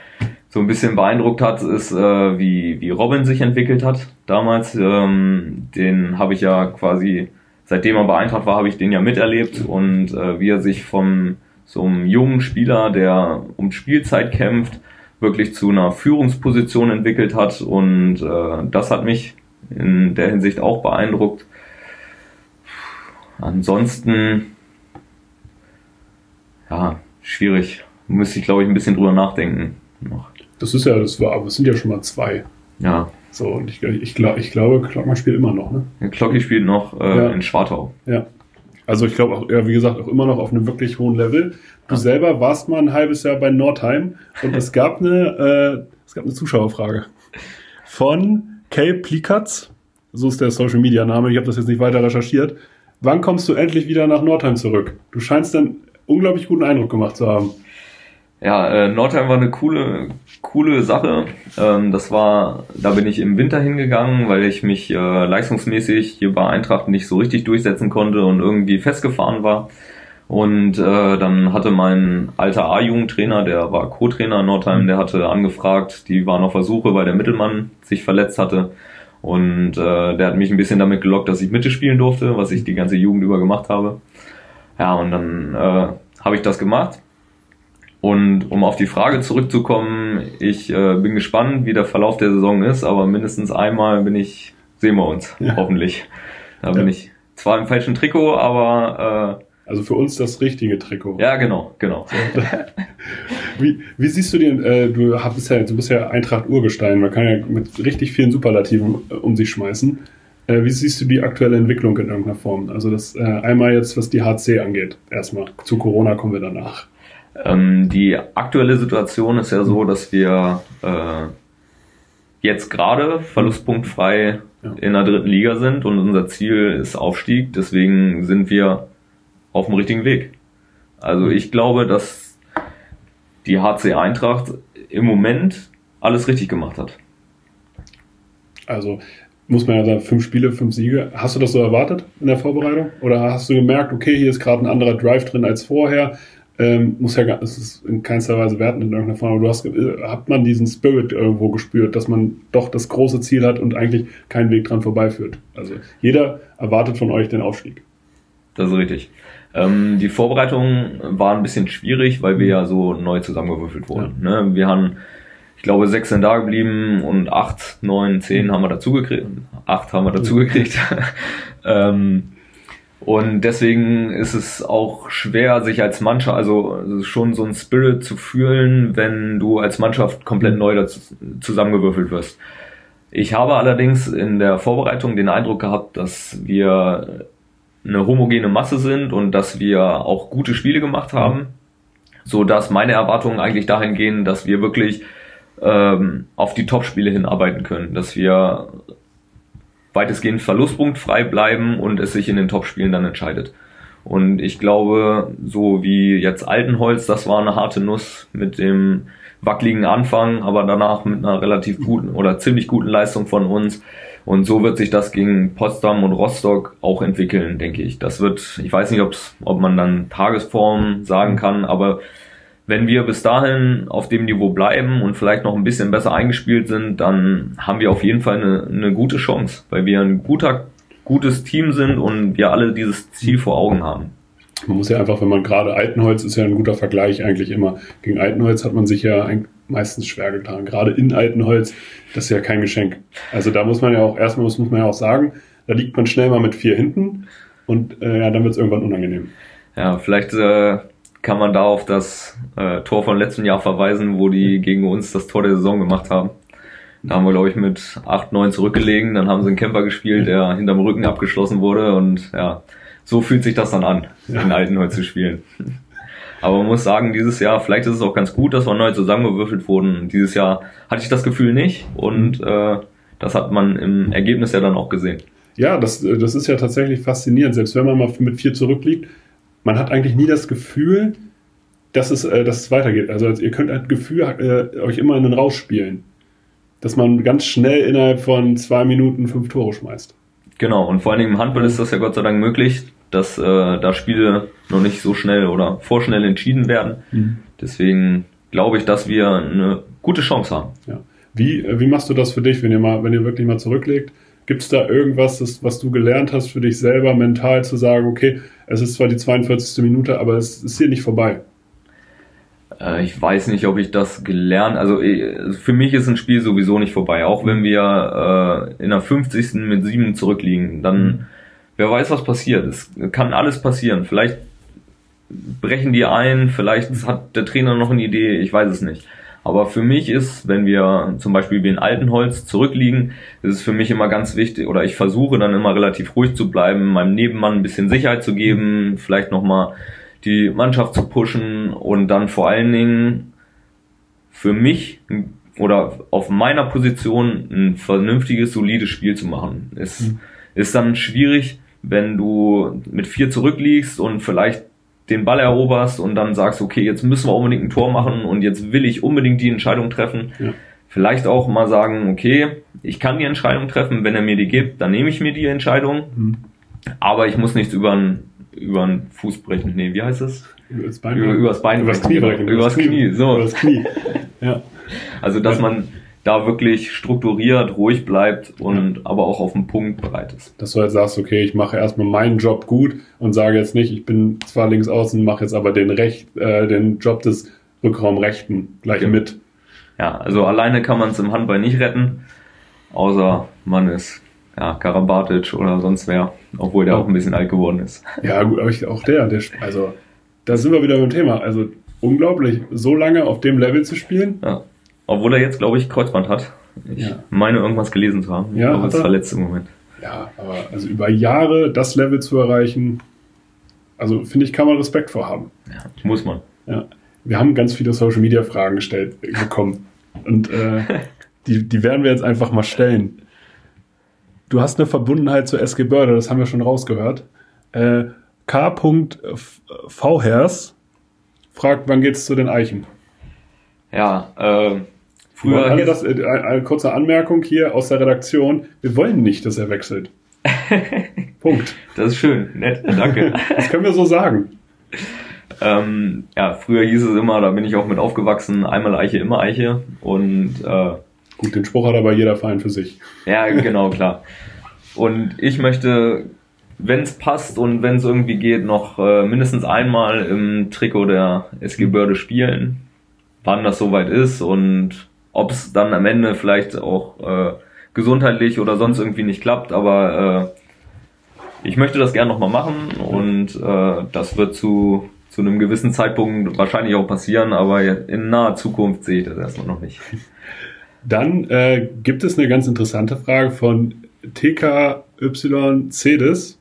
so ein bisschen beeindruckt hat, ist, äh, wie, wie Robin sich entwickelt hat damals. Ähm, den habe ich ja quasi, seitdem er bei Eintracht war, habe ich den ja miterlebt und äh, wie er sich vom so einem jungen Spieler, der um Spielzeit kämpft, wirklich zu einer Führungsposition entwickelt hat und äh, das hat mich in der Hinsicht auch beeindruckt. Ansonsten, ja, schwierig. Müsste ich, glaube ich, ein bisschen drüber nachdenken noch. Das ist ja, das war, aber es sind ja schon mal zwei. Ja. So, und ich, ich, glaub, ich glaube, Klockmann spielt immer noch, ne? Ja, Glocki spielt noch äh, ja. in Schwartau. Ja. Also ich glaube auch, ja, wie gesagt, auch immer noch auf einem wirklich hohen Level. Du selber warst mal ein halbes Jahr bei Nordheim und es gab eine, äh, es gab eine Zuschauerfrage von Kay Plikatz, so ist der Social Media Name, ich habe das jetzt nicht weiter recherchiert. Wann kommst du endlich wieder nach Nordheim zurück? Du scheinst dann unglaublich guten Eindruck gemacht zu haben. Ja, äh, Nordheim war eine coole, coole Sache. Ähm, das war, da bin ich im Winter hingegangen, weil ich mich äh, leistungsmäßig hier bei Eintracht nicht so richtig durchsetzen konnte und irgendwie festgefahren war. Und äh, dann hatte mein alter A-Jugendtrainer, der war Co-Trainer in Nordheim, der hatte angefragt, die waren auf Versuche, weil der Mittelmann sich verletzt hatte. Und äh, der hat mich ein bisschen damit gelockt, dass ich Mitte spielen durfte, was ich die ganze Jugend über gemacht habe. Ja, und dann äh, habe ich das gemacht und um auf die Frage zurückzukommen, ich äh, bin gespannt, wie der Verlauf der Saison ist, aber mindestens einmal bin ich, sehen wir uns, ja. hoffentlich. Da ja. bin ich zwar im falschen Trikot, aber äh, also für uns das richtige Trikot. Ja, genau, genau. wie, wie siehst du den, äh, du bist ja, du bist ja Eintracht Urgestein, man kann ja mit richtig vielen Superlativen äh, um sich schmeißen. Äh, wie siehst du die aktuelle Entwicklung in irgendeiner Form? Also das äh, einmal jetzt, was die HC angeht, erstmal. Zu Corona kommen wir danach. Ähm, die aktuelle Situation ist ja so, dass wir äh, jetzt gerade verlustpunktfrei ja. in der dritten Liga sind und unser Ziel ist Aufstieg. Deswegen sind wir auf dem richtigen Weg. Also ich glaube, dass die HC Eintracht im Moment alles richtig gemacht hat. Also muss man ja sagen, fünf Spiele, fünf Siege. Hast du das so erwartet in der Vorbereitung? Oder hast du gemerkt, okay, hier ist gerade ein anderer Drive drin als vorher? Ähm, muss ja, es ist in keinster Weise werten in irgendeiner Form, aber du hast, äh, hat man diesen Spirit irgendwo gespürt, dass man doch das große Ziel hat und eigentlich keinen Weg dran vorbeiführt. Also jeder erwartet von euch den Aufstieg. Das ist richtig. Ähm, die Vorbereitung war ein bisschen schwierig, weil wir ja so neu zusammengewürfelt wurden. Ja. Ne? Wir haben, ich glaube, sechs sind da geblieben und acht, neun, zehn haben wir dazugekriegt. Acht haben wir dazugekriegt. ähm, und deswegen ist es auch schwer, sich als Mannschaft, also schon so ein Spirit zu fühlen, wenn du als Mannschaft komplett neu dazu, zusammengewürfelt wirst. Ich habe allerdings in der Vorbereitung den Eindruck gehabt, dass wir eine homogene Masse sind und dass wir auch gute Spiele gemacht haben, so dass meine Erwartungen eigentlich dahin gehen, dass wir wirklich ähm, auf die Top-Spiele hinarbeiten können, dass wir weitestgehend verlustpunktfrei bleiben und es sich in den Topspielen dann entscheidet. Und ich glaube, so wie jetzt Altenholz, das war eine harte Nuss mit dem wackeligen Anfang, aber danach mit einer relativ guten oder ziemlich guten Leistung von uns. Und so wird sich das gegen Potsdam und Rostock auch entwickeln, denke ich. Das wird, ich weiß nicht, ob man dann Tagesform sagen kann, aber wenn wir bis dahin auf dem Niveau bleiben und vielleicht noch ein bisschen besser eingespielt sind, dann haben wir auf jeden Fall eine, eine gute Chance, weil wir ein guter, gutes Team sind und wir alle dieses Ziel vor Augen haben. Man muss ja einfach, wenn man gerade Altenholz ist ja ein guter Vergleich eigentlich immer. Gegen Altenholz hat man sich ja meistens schwer getan. Gerade in Altenholz, das ist ja kein Geschenk. Also da muss man ja auch, erstmal muss, muss man ja auch sagen, da liegt man schnell mal mit vier hinten und äh, ja, dann wird es irgendwann unangenehm. Ja, vielleicht äh, kann man da auf das äh, Tor von letzten Jahr verweisen, wo die gegen uns das Tor der Saison gemacht haben. Da haben wir, glaube ich, mit 8-9 zurückgelegen. Dann haben sie einen Camper gespielt, der hinterm Rücken abgeschlossen wurde. Und ja, so fühlt sich das dann an, ja. in Altenholz zu spielen. Aber man muss sagen, dieses Jahr, vielleicht ist es auch ganz gut, dass wir neu zusammengewürfelt wurden. Dieses Jahr hatte ich das Gefühl nicht und äh, das hat man im Ergebnis ja dann auch gesehen. Ja, das, das ist ja tatsächlich faszinierend. Selbst wenn man mal mit vier zurückliegt, man hat eigentlich nie das Gefühl, dass es, äh, dass es weitergeht. Also ihr könnt ein Gefühl äh, euch immer in den Rausch spielen. Dass man ganz schnell innerhalb von zwei Minuten fünf Tore schmeißt. Genau, und vor allen Dingen im Handball ist das ja Gott sei Dank möglich, dass äh, da Spiele noch nicht so schnell oder vorschnell entschieden werden. Mhm. Deswegen glaube ich, dass wir eine gute Chance haben. Ja. Wie, äh, wie machst du das für dich, wenn ihr mal, wenn ihr wirklich mal zurücklegt? Gibt es da irgendwas, das, was du gelernt hast für dich selber mental zu sagen, okay, es ist zwar die 42. Minute, aber es ist hier nicht vorbei? Äh, ich weiß nicht, ob ich das gelernt, also äh, für mich ist ein Spiel sowieso nicht vorbei. Auch wenn wir äh, in der 50. mit 7 zurückliegen, dann mhm. wer weiß, was passiert. Es kann alles passieren. Vielleicht brechen die ein, vielleicht hat der Trainer noch eine Idee, ich weiß es nicht. Aber für mich ist, wenn wir zum Beispiel wie in Altenholz zurückliegen, ist es für mich immer ganz wichtig, oder ich versuche dann immer relativ ruhig zu bleiben, meinem Nebenmann ein bisschen Sicherheit zu geben, vielleicht nochmal die Mannschaft zu pushen und dann vor allen Dingen für mich oder auf meiner Position ein vernünftiges, solides Spiel zu machen. Es mhm. ist dann schwierig, wenn du mit vier zurückliegst und vielleicht den Ball eroberst und dann sagst, okay, jetzt müssen wir unbedingt ein Tor machen und jetzt will ich unbedingt die Entscheidung treffen. Ja. Vielleicht auch mal sagen, okay, ich kann die Entscheidung treffen, wenn er mir die gibt, dann nehme ich mir die Entscheidung. Mhm. Aber ich muss nichts über den über den Fuß brechen. Nee, wie heißt es? Über das Bein. Über, übers Bein. Übers Knie brechen. Übers Knie, Knie. so. Übers Knie. Ja. Also, dass man da wirklich strukturiert, ruhig bleibt und ja. aber auch auf den Punkt bereit ist. Dass du halt sagst, okay, ich mache erstmal meinen Job gut und sage jetzt nicht, ich bin zwar links außen, mache jetzt aber den Recht, äh, den Job des Rückraumrechten gleich genau. mit. Ja, also alleine kann man es im Handball nicht retten, außer man ist ja, Karabatic oder sonst wer, obwohl der ja. auch ein bisschen alt geworden ist. Ja, gut, aber ich, auch der, der, also da sind wir wieder beim Thema. Also unglaublich, so lange auf dem Level zu spielen. Ja. Obwohl er jetzt, glaube ich, Kreuzband hat. Ich ja. meine, irgendwas gelesen zu haben. Ja, aber es verletzt im Moment. Ja, aber also über Jahre das Level zu erreichen, also finde ich, kann man Respekt vorhaben. Ja, muss man. Ja. Wir haben ganz viele Social Media Fragen gestellt bekommen. Und äh, die, die werden wir jetzt einfach mal stellen. Du hast eine Verbundenheit zu SG Börde, das haben wir schon rausgehört. Äh, K.Vhers fragt, wann geht's zu den Eichen? Ja, äh, Früher alle das, äh, eine, eine kurze Anmerkung hier aus der Redaktion. Wir wollen nicht, dass er wechselt. Punkt. Das ist schön, nett, danke. Das können wir so sagen. ähm, ja, früher hieß es immer, da bin ich auch mit aufgewachsen, einmal Eiche, immer Eiche. Und äh, Gut, den Spruch hat aber jeder Verein für sich. ja, genau, klar. Und ich möchte, wenn es passt und wenn es irgendwie geht, noch äh, mindestens einmal im Trikot der SG Börde spielen. Wann das soweit ist und ob es dann am Ende vielleicht auch äh, gesundheitlich oder sonst irgendwie nicht klappt, aber äh, ich möchte das gerne nochmal machen und äh, das wird zu, zu einem gewissen Zeitpunkt wahrscheinlich auch passieren, aber in naher Zukunft sehe ich das erstmal noch nicht. Dann äh, gibt es eine ganz interessante Frage von TKY Cedes.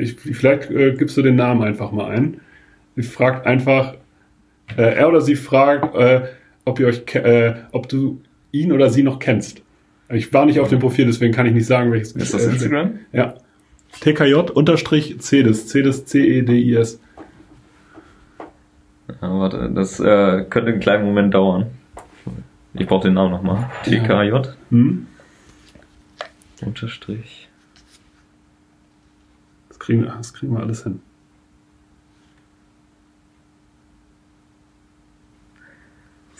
Ich- Vielleicht äh, gibst du den Namen einfach mal ein. Sie fragt einfach, äh, er oder sie fragt, äh, ob ihr euch, äh, ob du ihn oder sie noch kennst. Ich war nicht auf dem Profil, deswegen kann ich nicht sagen, welches. Ist das äh, Instagram? Ja. TKJ unterstrich Cedes. Cedes E C-E-D-I-S. Ja, warte, das äh, könnte einen kleinen Moment dauern. Ich brauche den Namen nochmal. TKJ Hm? unterstrich. Das kriegen, das kriegen wir alles hin.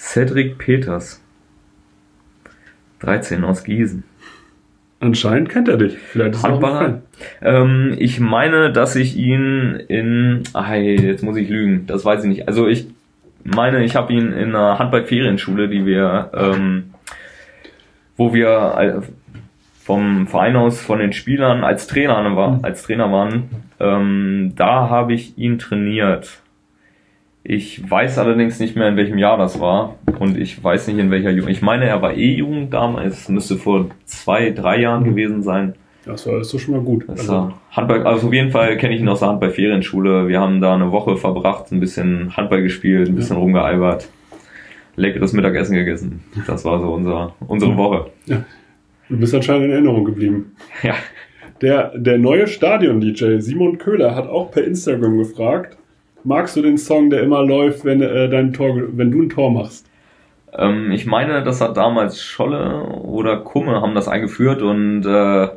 Cedric Peters. 13 aus Gießen. Anscheinend kennt er dich. Vielleicht ist er. Ähm, ich meine, dass ich ihn in. Ah, jetzt muss ich lügen. Das weiß ich nicht. Also ich meine, ich habe ihn in einer Handball-Ferienschule, die wir, ähm, wo wir äh, vom Verein aus von den Spielern als Trainer war, als Trainer waren. Ähm, da habe ich ihn trainiert. Ich weiß allerdings nicht mehr, in welchem Jahr das war. Und ich weiß nicht, in welcher Jugend. Ich meine, er war eh jung damals. Es müsste vor zwei, drei Jahren gewesen sein. Das war, doch schon mal gut. Das war Handball, also auf jeden Fall kenne ich ihn aus der Handball-Ferienschule. Wir haben da eine Woche verbracht, ein bisschen Handball gespielt, ein bisschen rumgealbert, leckeres Mittagessen gegessen. Das war so unser, unsere Woche. Du bist anscheinend in Erinnerung geblieben. Ja. Der, der neue Stadion-DJ Simon Köhler hat auch per Instagram gefragt, magst du den Song, der immer läuft, wenn, äh, dein Tor, wenn du ein Tor machst? Ähm, ich meine, das hat damals Scholle oder Kumme haben das eingeführt und äh,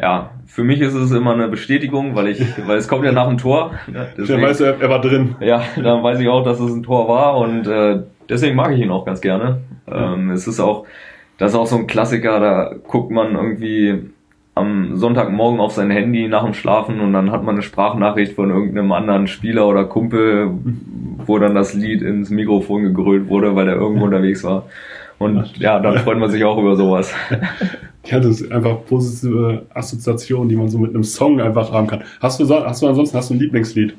ja, für mich ist es immer eine Bestätigung, weil ich, weil es kommt ja nach dem Tor. Ne? Dann Deswegen- weißt du, er, war drin. Ja, dann weiß ich auch, dass es ein Tor war und äh, deswegen mag ich ihn auch ganz gerne. Ähm, es ist auch, das ist auch so ein Klassiker, da guckt man irgendwie am Sonntagmorgen auf sein Handy nach dem Schlafen und dann hat man eine Sprachnachricht von irgendeinem anderen Spieler oder Kumpel, wo dann das Lied ins Mikrofon gegrölt wurde, weil er irgendwo unterwegs war. Und ja, dann freut man sich auch über sowas. Ja, das ist einfach positive Assoziationen, die man so mit einem Song einfach haben kann. Hast du, hast du ansonsten hast du ein Lieblingslied?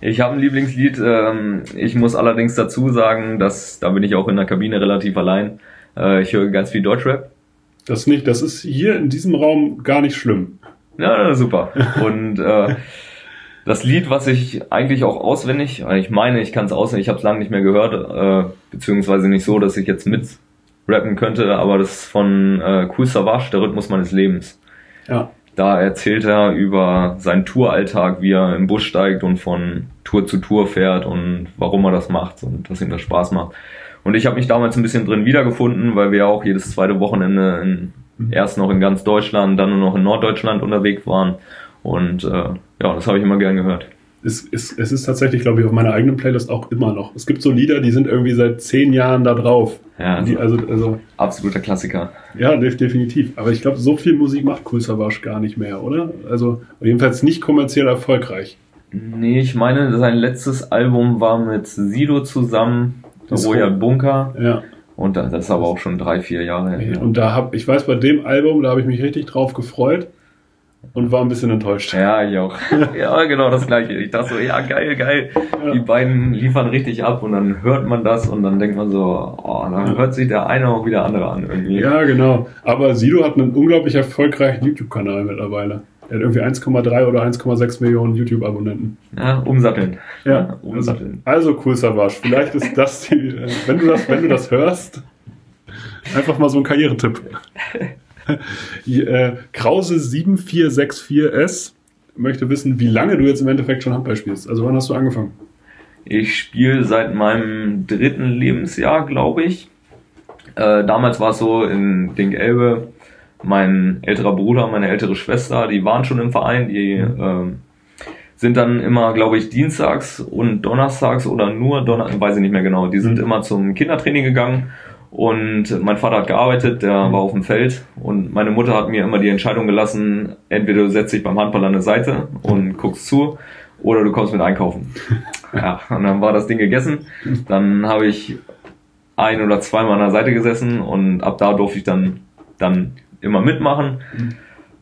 Ich habe ein Lieblingslied. Ähm, ich muss allerdings dazu sagen, dass da bin ich auch in der Kabine relativ allein. Äh, ich höre ganz viel Deutschrap. Das nicht, das ist hier in diesem Raum gar nicht schlimm. Ja, super. Und äh, das Lied, was ich eigentlich auch auswendig, äh, ich meine, ich kann es auswendig, ich habe es lange nicht mehr gehört, äh, beziehungsweise nicht so, dass ich jetzt mit rappen könnte, aber das ist von äh, Cool Savage, der Rhythmus meines Lebens. Ja. Da erzählt er über seinen Touralltag, wie er im Bus steigt und von Tour zu Tour fährt und warum er das macht und dass ihm das Spaß macht. Und ich habe mich damals ein bisschen drin wiedergefunden, weil wir ja auch jedes zweite Wochenende in, erst noch in ganz Deutschland, dann nur noch in Norddeutschland unterwegs waren. Und äh, ja, das habe ich immer gern gehört. Es, es, es ist tatsächlich, glaube ich, auf meiner eigenen Playlist auch immer noch. Es gibt so Lieder, die sind irgendwie seit zehn Jahren da drauf. Ja, Die, also, also, also, absoluter Klassiker. ja, def- definitiv. Aber ich glaube, so viel Musik macht Cool Savage gar nicht mehr, oder? Also, jedenfalls nicht kommerziell erfolgreich. Nee, ich meine, sein letztes Album war mit Sido zusammen, ist Royal. Bunker. Ja. Und das ist aber auch schon drei, vier Jahre her. Und da habe ich weiß, bei dem Album, da habe ich mich richtig drauf gefreut und war ein bisschen enttäuscht. Ja, ich auch. ja, genau das gleiche. Ich dachte so, ja, geil, geil. Ja. Die beiden liefern richtig ab und dann hört man das und dann denkt man so, oh, dann hört sich der eine auch wieder andere an irgendwie. Ja, genau. Aber Sido hat einen unglaublich erfolgreichen YouTube-Kanal mittlerweile. Er hat irgendwie 1,3 oder 1,6 Millionen YouTube-Abonnenten. Ja, umsatteln. Ja, also, umsatteln. also cool, Savage. Vielleicht ist das die, äh, wenn du das, wenn du das hörst, einfach mal so ein Karrieretipp. Äh, Krause 7464S möchte wissen, wie lange du jetzt im Endeffekt schon Handball spielst. Also wann hast du angefangen? Ich spiele seit meinem dritten Lebensjahr, glaube ich. Äh, damals war es so in Dink-Elbe, mein älterer Bruder, meine ältere Schwester, die waren schon im Verein, die ähm, sind dann immer, glaube ich, dienstags und donnerstags oder nur Donnerstags, weiß ich nicht mehr genau, die sind Mhm. immer zum Kindertraining gegangen und mein Vater hat gearbeitet, der war auf dem Feld und meine Mutter hat mir immer die Entscheidung gelassen, entweder du setzt dich beim Handball an der Seite und guckst zu oder du kommst mit einkaufen. Ja, und dann war das Ding gegessen. Dann habe ich ein oder zweimal an der Seite gesessen und ab da durfte ich dann, dann immer mitmachen.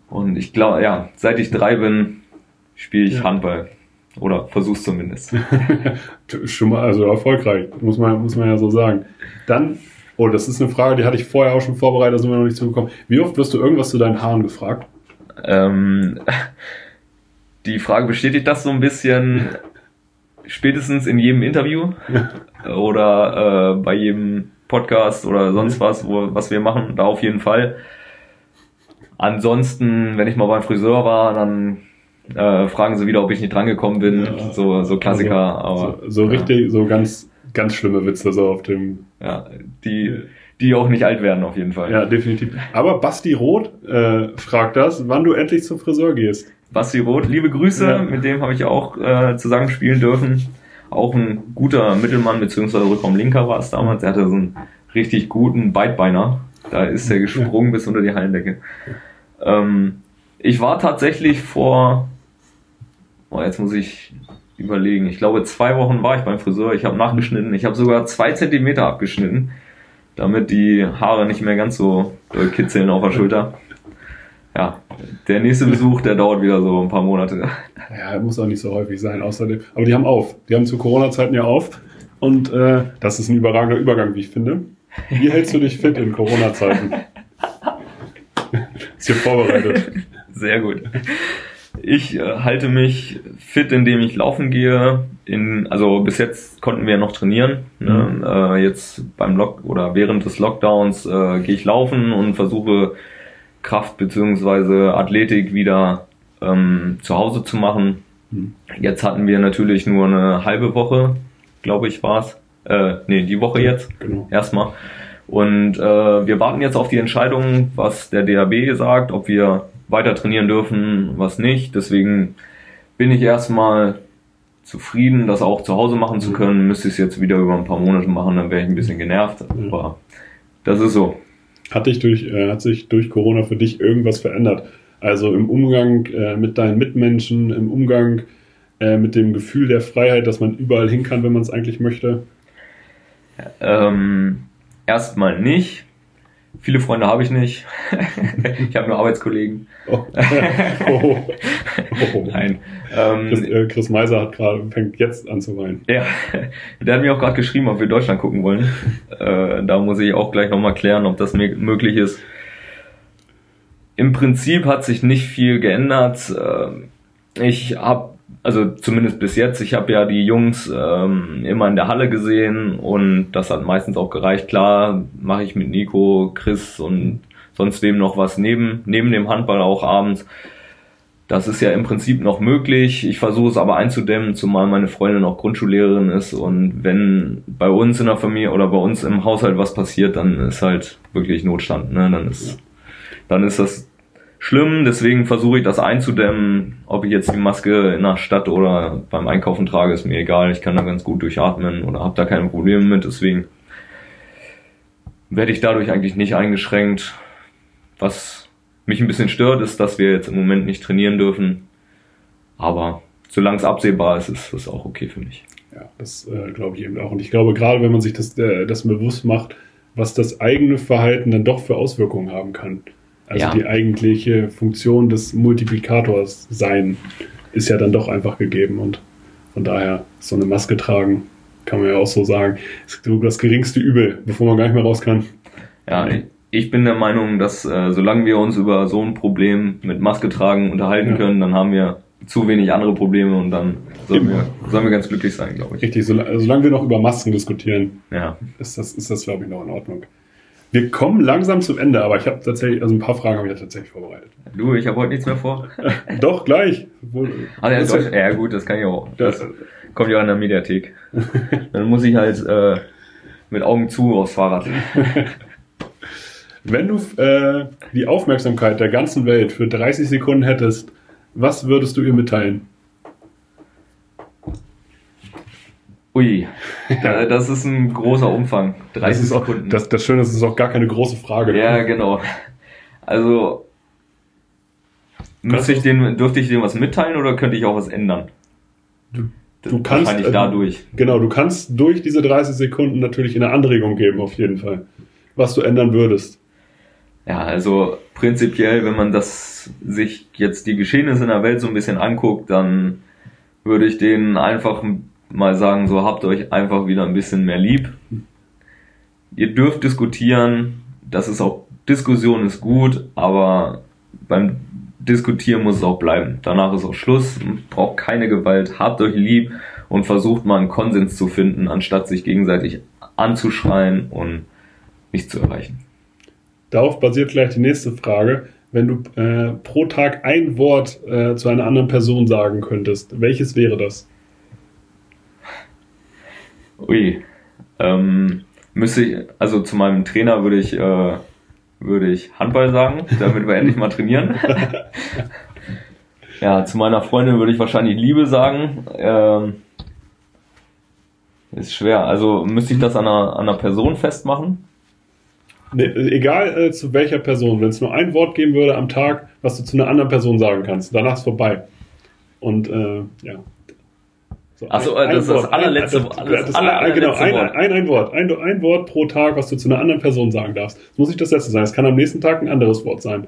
Und ich glaube, ja, seit ich drei bin, spiele ich Ja. Handball. Oder versuch's zumindest. Schon mal, also erfolgreich, muss man, muss man ja so sagen. Dann, oh, das ist eine Frage, die hatte ich vorher auch schon vorbereitet, da sind wir noch nicht zugekommen. Wie oft wirst du irgendwas zu deinen Haaren gefragt? ähm, die Frage bestätigt das so ein bisschen spätestens in jedem Interview oder äh, bei jedem Podcast oder sonst was, wo, was wir machen, da auf jeden Fall. Ansonsten, wenn ich mal beim Friseur war, dann äh, fragen sie wieder, ob ich nicht drangekommen bin. Ja. so, so Klassiker, aber so, so richtig, so ganz, ganz schlimme Witze so auf dem. ja, die, die auch nicht alt werden auf jeden Fall. Ja, definitiv. Aber Basti Roth äh, fragt das, wann du endlich zum Friseur gehst. Basti Roth, liebe Grüße, Ja. mit dem habe ich auch äh, zusammenspielen dürfen. Auch ein guter Mittelmann, beziehungsweise Rückraumlinker war es damals. Er hatte so einen richtig guten Beitbeiner. Da ist er gesprungen bis unter die Hallendecke. Ähm, ich war tatsächlich vor, oh, jetzt muss ich überlegen, ich glaube zwei Wochen war ich beim Friseur. Ich habe nachgeschnitten. Ich habe sogar zwei Zentimeter abgeschnitten, damit die Haare nicht mehr ganz so kitzeln auf der Schulter. Ja, der nächste Besuch, der dauert wieder so ein paar Monate. Ja, muss auch nicht so häufig sein, außerdem. Aber die haben auf. Die haben zu Corona-Zeiten ja auf. Und äh, das ist ein überragender Übergang, wie ich finde. Wie hältst du dich fit in Corona-Zeiten? ist hier vorbereitet. Sehr gut. Ich äh, halte mich fit, indem ich laufen gehe. In, also bis jetzt konnten wir noch trainieren. Ne? Äh, jetzt beim Lock oder während des Lockdowns äh, gehe ich laufen und versuche Kraft beziehungsweise Athletik wieder ähm, zu Hause zu machen. Mhm. Jetzt hatten wir natürlich nur eine halbe Woche, glaube ich, war's. Äh, nee, die Woche jetzt Genau. erstmal. Und äh, wir warten jetzt auf die Entscheidung, was der DAB sagt, ob wir weiter trainieren dürfen, was nicht. Deswegen bin ich erstmal zufrieden, das auch zu Hause machen zu Mhm. können. Müsste ich es jetzt wieder über ein paar Monate machen, dann wäre ich ein bisschen genervt. Mhm. Aber das ist so. Hat, dich durch, äh, hat sich durch Corona für dich irgendwas verändert? Also im Umgang äh, mit deinen Mitmenschen, im Umgang äh, mit dem Gefühl der Freiheit, dass man überall hin kann, wenn man es eigentlich möchte? Ähm, erstmal nicht. Viele Freunde habe ich nicht. ich habe nur Arbeitskollegen. Oh. oh. Oh. Nein. Ähm, Chris, äh, Chris Meiser hat gerade fängt jetzt an zu weinen. Ja, der hat mir auch gerade geschrieben, ob wir Deutschland gucken wollen. Äh, da muss ich auch gleich nochmal klären, ob das mir möglich ist. Im Prinzip hat sich nicht viel geändert. Äh, Ich habe, also zumindest bis jetzt, ich habe ja die Jungs ähm, immer in der Halle gesehen und das hat meistens auch gereicht. Klar, mache ich mit Nico, Chris und sonst wem noch was neben, neben dem Handball auch abends. Das ist ja im Prinzip noch möglich. Ich versuche es aber einzudämmen, zumal meine Freundin auch Grundschullehrerin ist. Und wenn bei uns in der Familie oder bei uns im Haushalt was passiert, dann ist halt wirklich Notstand. Ne? Dann ist, dann ist das schlimm. Deswegen versuche ich das einzudämmen. Ob ich jetzt die Maske in der Stadt oder beim Einkaufen trage, ist mir egal. Ich kann da ganz gut durchatmen oder habe da keine Probleme mit. Deswegen werde ich dadurch eigentlich nicht eingeschränkt. Was mich ein bisschen stört, ist, dass wir jetzt im Moment nicht trainieren dürfen. Aber solange es absehbar ist, ist das auch okay für mich. Ja, das äh, glaube ich eben auch. Und ich glaube, gerade wenn man sich das, äh, das bewusst macht, was das eigene Verhalten dann doch für Auswirkungen haben kann. Also Ja. die eigentliche Funktion des Multiplikators sein ist ja dann doch einfach gegeben. Und von daher so eine Maske tragen, kann man ja auch so sagen, ist so das geringste Übel, bevor man gar nicht mehr raus kann. Ja, ich- bin der Meinung, dass äh, solange wir uns über so ein Problem mit Maske tragen unterhalten Ja. können, dann haben wir zu wenig andere Probleme und dann sollen wir, sollen wir ganz glücklich sein, glaube ich. Richtig, sol solange wir noch über Masken diskutieren, Ja. ist das, ist das glaube ich, noch in Ordnung. Wir kommen langsam zum Ende, aber ich habe tatsächlich, also ein paar Fragen habe ich tatsächlich vorbereitet. Du, ich habe heute nichts mehr vor. Doch, gleich. Ah, ja, ja gut, das kann ich auch. Das, Das kommt ja in der Mediathek. Dann muss ich halt äh, mit Augen zu aufs Fahrrad. Wenn du äh, die Aufmerksamkeit der ganzen Welt für 30 Sekunden hättest, was würdest du ihr mitteilen? Ui, ja. das ist ein großer Umfang. 30 das Sekunden. Auch, das, das Schöne ist, es ist auch gar keine große Frage. Ja, genau. Also, müsste ich den, dürfte ich dem was mitteilen oder könnte ich auch was ändern? Du, du kannst. Wahrscheinlich äh, dadurch. Genau, du kannst durch diese 30 Sekunden natürlich eine Anregung geben, auf jeden Fall. Was du ändern würdest. Ja, also prinzipiell, wenn man das sich jetzt die Geschehnisse in der Welt so ein bisschen anguckt, dann würde ich denen einfach mal sagen, so habt euch einfach wieder ein bisschen mehr lieb. Ihr dürft diskutieren, das ist auch, Diskussion ist gut, aber beim Diskutieren muss es auch bleiben. Danach ist auch Schluss, braucht keine Gewalt, habt euch lieb und versucht mal einen Konsens zu finden, anstatt sich gegenseitig anzuschreien und nichts zu erreichen. Darauf basiert gleich die nächste Frage. Wenn du äh, pro Tag ein Wort äh, zu einer anderen Person sagen könntest, welches wäre das? Ui. Ähm, müsste ich, also zu meinem Trainer würde ich, äh, würde ich Handball sagen, damit wir endlich mal trainieren. ja, zu meiner Freundin würde ich wahrscheinlich Liebe sagen. Ähm, ist schwer. Also müsste ich das an einer, an einer Person festmachen? Nee, egal äh, zu welcher Person, wenn es nur ein Wort geben würde am Tag, was du zu einer anderen Person sagen kannst, danach ist vorbei. Und äh, ja. So, Achso, ein, das ist das allerletzte Wort. Das, aller, genau, ein, ein, ein, Wort. Ein, ein Wort pro Tag, was du zu einer anderen Person sagen darfst. Das muss nicht das letzte sein. Es kann am nächsten Tag ein anderes Wort sein.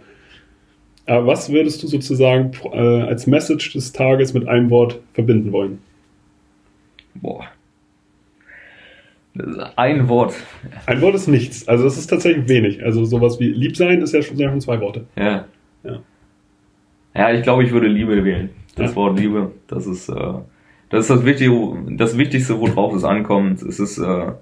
Aber was würdest du sozusagen äh, als Message des Tages mit einem Wort verbinden wollen? Boah. Ein Wort. Ein Wort ist nichts. Also das ist tatsächlich wenig. Also sowas wie lieb sein ist ja schon, ja schon zwei Worte. Ja. Ja, ja ich glaube, ich würde Liebe wählen. Das ja. Wort Liebe, das ist, äh, das ist das Wichtige, das Wichtigste, worauf es ankommt. Es ist, äh,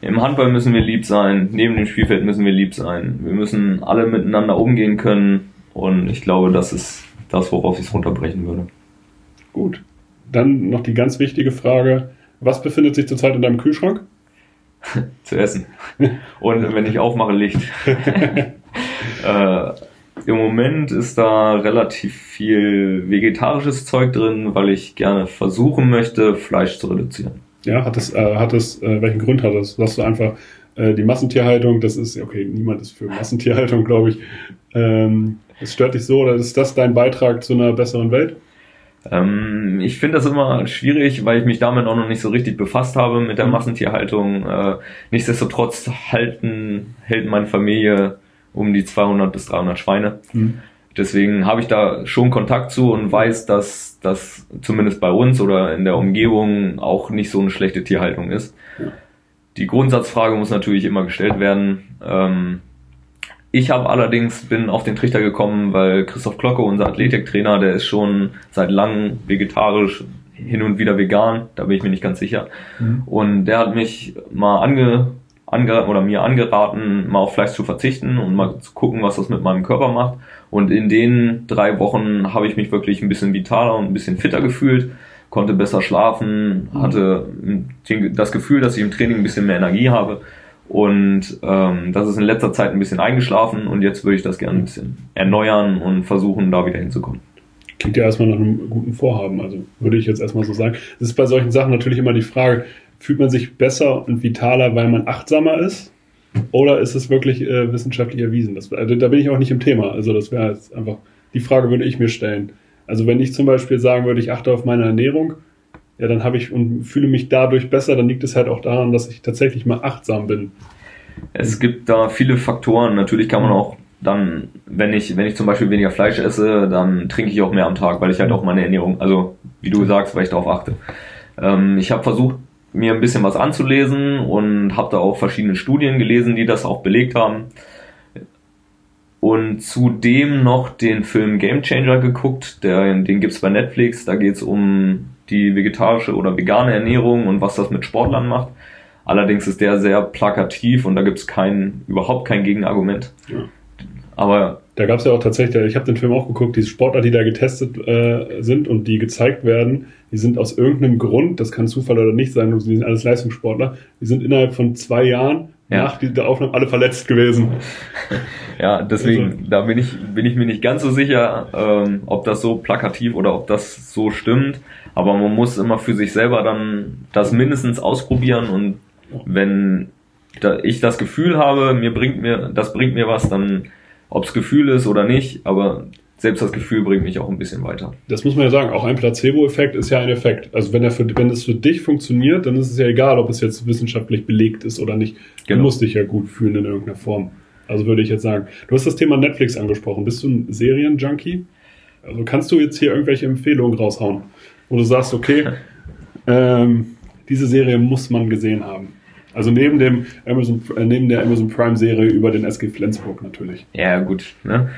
im Handball müssen wir lieb sein, neben dem Spielfeld müssen wir lieb sein. Wir müssen alle miteinander umgehen können und ich glaube, das ist das, worauf ich es runterbrechen würde. Gut. Dann noch die ganz wichtige Frage, was befindet sich zurzeit in deinem Kühlschrank? Zu essen. Und wenn ich aufmache, Licht. äh, Im Moment ist da relativ viel vegetarisches Zeug drin, weil ich gerne versuchen möchte, Fleisch zu reduzieren. Ja, hat das, äh, hat das, äh, welchen Grund hat das? Sagst du einfach, äh, die Massentierhaltung, das ist, okay, niemand ist für Massentierhaltung, glaube ich. Ähm, das stört dich so oder ist das dein Beitrag zu einer besseren Welt? Ähm, ich finde das immer schwierig, weil ich mich damit auch noch nicht so richtig befasst habe mit der mhm. Massentierhaltung. Äh, nichtsdestotrotz halten, hält meine Familie um die 200 bis 300 Schweine. Mhm. Deswegen habe ich da schon Kontakt zu und weiß, dass das zumindest bei uns oder in der Umgebung auch nicht so eine schlechte Tierhaltung ist. Die Grundsatzfrage muss natürlich immer gestellt werden. Ähm, ich habe allerdings bin auf den Trichter gekommen, weil Christoph Glocke, unser Athletiktrainer, der ist schon seit langem vegetarisch, hin und wieder vegan, da bin ich mir nicht ganz sicher. Mhm. Und der hat mich mal ange, ange oder mir angeraten, mal auf Fleisch zu verzichten und mal zu gucken, was das mit meinem Körper macht. Und in den drei Wochen habe ich mich wirklich ein bisschen vitaler und ein bisschen fitter gefühlt, konnte besser schlafen, mhm. hatte das Gefühl, dass ich im Training ein bisschen mehr Energie habe und ähm, das ist in letzter Zeit ein bisschen eingeschlafen und jetzt würde ich das gerne ein bisschen erneuern und versuchen, da wieder hinzukommen. Klingt ja erstmal nach einem guten Vorhaben, also würde ich jetzt erstmal so sagen. Es ist bei solchen Sachen natürlich immer die Frage, fühlt man sich besser und vitaler, weil man achtsamer ist? Oder ist es wirklich äh, wissenschaftlich erwiesen? Das, also, da bin ich auch nicht im Thema. Also das wäre jetzt einfach, die Frage würde ich mir stellen. Also wenn ich zum Beispiel sagen würde, ich achte auf meine Ernährung, ja, dann habe ich und fühle mich dadurch besser, dann liegt es halt auch daran, dass ich tatsächlich mal achtsam bin. Es gibt da viele Faktoren. Natürlich kann man auch dann, wenn ich, wenn ich zum Beispiel weniger Fleisch esse, dann trinke ich auch mehr am Tag, weil ich halt auch meine Ernährung, also wie du sagst, weil ich darauf achte. Ähm, ich habe versucht, mir ein bisschen was anzulesen und habe da auch verschiedene Studien gelesen, die das auch belegt haben. Und zudem noch den Film Game Changer geguckt, der, den gibt's bei Netflix. Da geht's um die vegetarische oder vegane Ernährung und was das mit Sportlern macht. Allerdings ist der sehr plakativ und da gibt es kein, überhaupt kein Gegenargument. Ja. Aber da gab es ja auch tatsächlich, ich habe den Film auch geguckt, diese Sportler, die da getestet äh, sind und die gezeigt werden, die sind aus irgendeinem Grund, das kann Zufall oder nicht sein, die sind alles Leistungssportler, die sind innerhalb von zwei Jahren ja. nach der Aufnahme alle verletzt gewesen. Ja, deswegen, also. da bin ich, bin ich mir nicht ganz so sicher, ähm, ob das so plakativ oder ob das so stimmt. Aber man muss immer für sich selber dann das mindestens ausprobieren und wenn da ich das Gefühl habe, mir bringt mir, das bringt mir was, dann ob es Gefühl ist oder nicht, aber selbst das Gefühl bringt mich auch ein bisschen weiter. Das muss man ja sagen, auch ein Placebo-Effekt ist ja ein Effekt. Also wenn er für, wenn es für dich funktioniert, dann ist es ja egal, ob es jetzt wissenschaftlich belegt ist oder nicht. Genau. Du musst dich ja gut fühlen in irgendeiner Form. Also würde ich jetzt sagen. Du hast das Thema Netflix angesprochen. Bist du ein Serienjunkie? Also kannst du jetzt hier irgendwelche Empfehlungen raushauen, wo du sagst, okay, ähm, diese Serie muss man gesehen haben. Also neben dem Amazon, äh, neben der Amazon Prime Serie über den SG Flensburg natürlich. Ja, gut. Ne?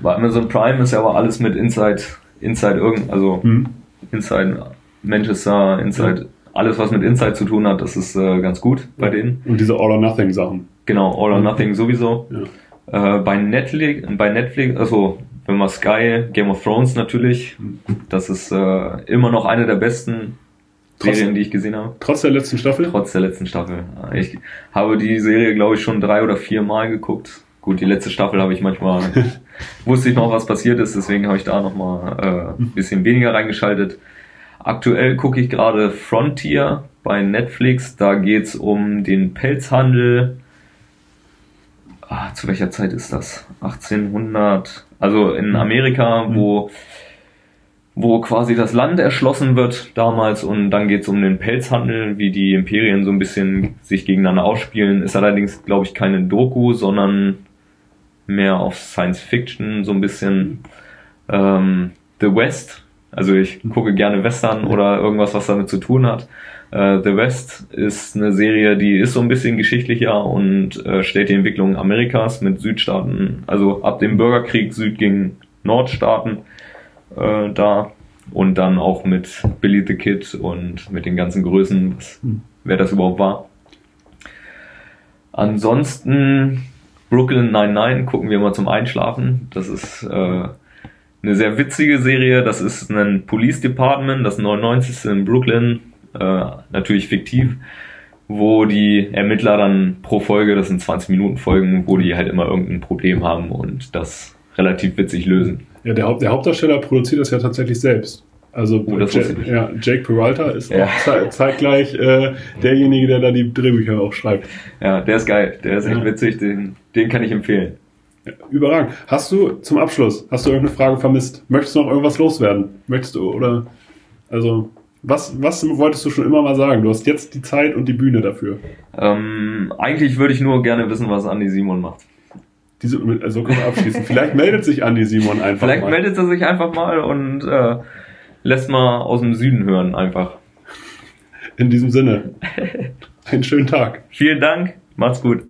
Bei Amazon Prime ist ja aber alles mit Inside, Inside irgend, also hm. Inside Manchester, Inside, ja. alles was mit Inside zu tun hat, das ist äh, ganz gut bei denen. Und diese All or Nothing Sachen. Genau, All or Nothing sowieso. Ja. Äh, bei Netflix, bei Netflix, also wenn man Sky, Game of Thrones natürlich, hm. das ist äh, immer noch eine der besten Serien, trotz, die ich gesehen habe. Trotz der letzten Staffel? Trotz der letzten Staffel. Ich habe die Serie, glaube ich, schon drei oder vier Mal geguckt. Gut, die letzte Staffel habe ich manchmal, wusste ich noch, was passiert ist, deswegen habe ich da nochmal äh, ein bisschen weniger reingeschaltet. Aktuell gucke ich gerade Frontier bei Netflix. Da geht's um den Pelzhandel. Ah, zu welcher Zeit ist das? 1800. Also in Amerika, wo wo quasi das Land erschlossen wird damals und dann geht es um den Pelzhandel, wie die Imperien so ein bisschen sich gegeneinander ausspielen. Ist allerdings, glaube ich, keine Doku, sondern mehr auf Science Fiction so ein bisschen. Ähm, The West, also ich gucke gerne Western oder irgendwas, was damit zu tun hat. Äh, The West ist eine Serie, die ist so ein bisschen geschichtlicher und äh, stellt die Entwicklung Amerikas mit Südstaaten, also ab dem Bürgerkrieg Süd gegen Nordstaaten äh, da und dann auch mit Billy the Kid und mit den ganzen Größen, was, hm. wer das überhaupt war. Ansonsten Brooklyn 99 gucken wir mal zum Einschlafen. Das ist äh, eine sehr witzige Serie. Das ist ein Police Department, das 99. in Brooklyn, äh, natürlich fiktiv, wo die Ermittler dann pro Folge, das sind 20 Minuten Folgen, wo die halt immer irgendein Problem haben und das relativ witzig lösen. Ja, der, Haupt, der Hauptdarsteller produziert das ja tatsächlich selbst. Also oh, Jake, ja, Jake Peralta ist ja. auch zeitgleich äh, derjenige, der da die Drehbücher auch schreibt. Ja, der ist geil, der ist echt ja. witzig, den, den kann ich empfehlen. Überragend. Hast du zum Abschluss, hast du irgendeine Frage vermisst? Möchtest du noch irgendwas loswerden? Möchtest du oder also was, was wolltest du schon immer mal sagen? Du hast jetzt die Zeit und die Bühne dafür. Ähm, eigentlich würde ich nur gerne wissen, was Andi Simon macht. Diese, also können wir abschließen. Vielleicht meldet sich Andi Simon einfach Vielleicht mal. meldet er sich einfach mal und äh, lässt mal aus dem Süden hören einfach. In diesem Sinne. Einen schönen Tag. Vielen Dank. Macht's gut.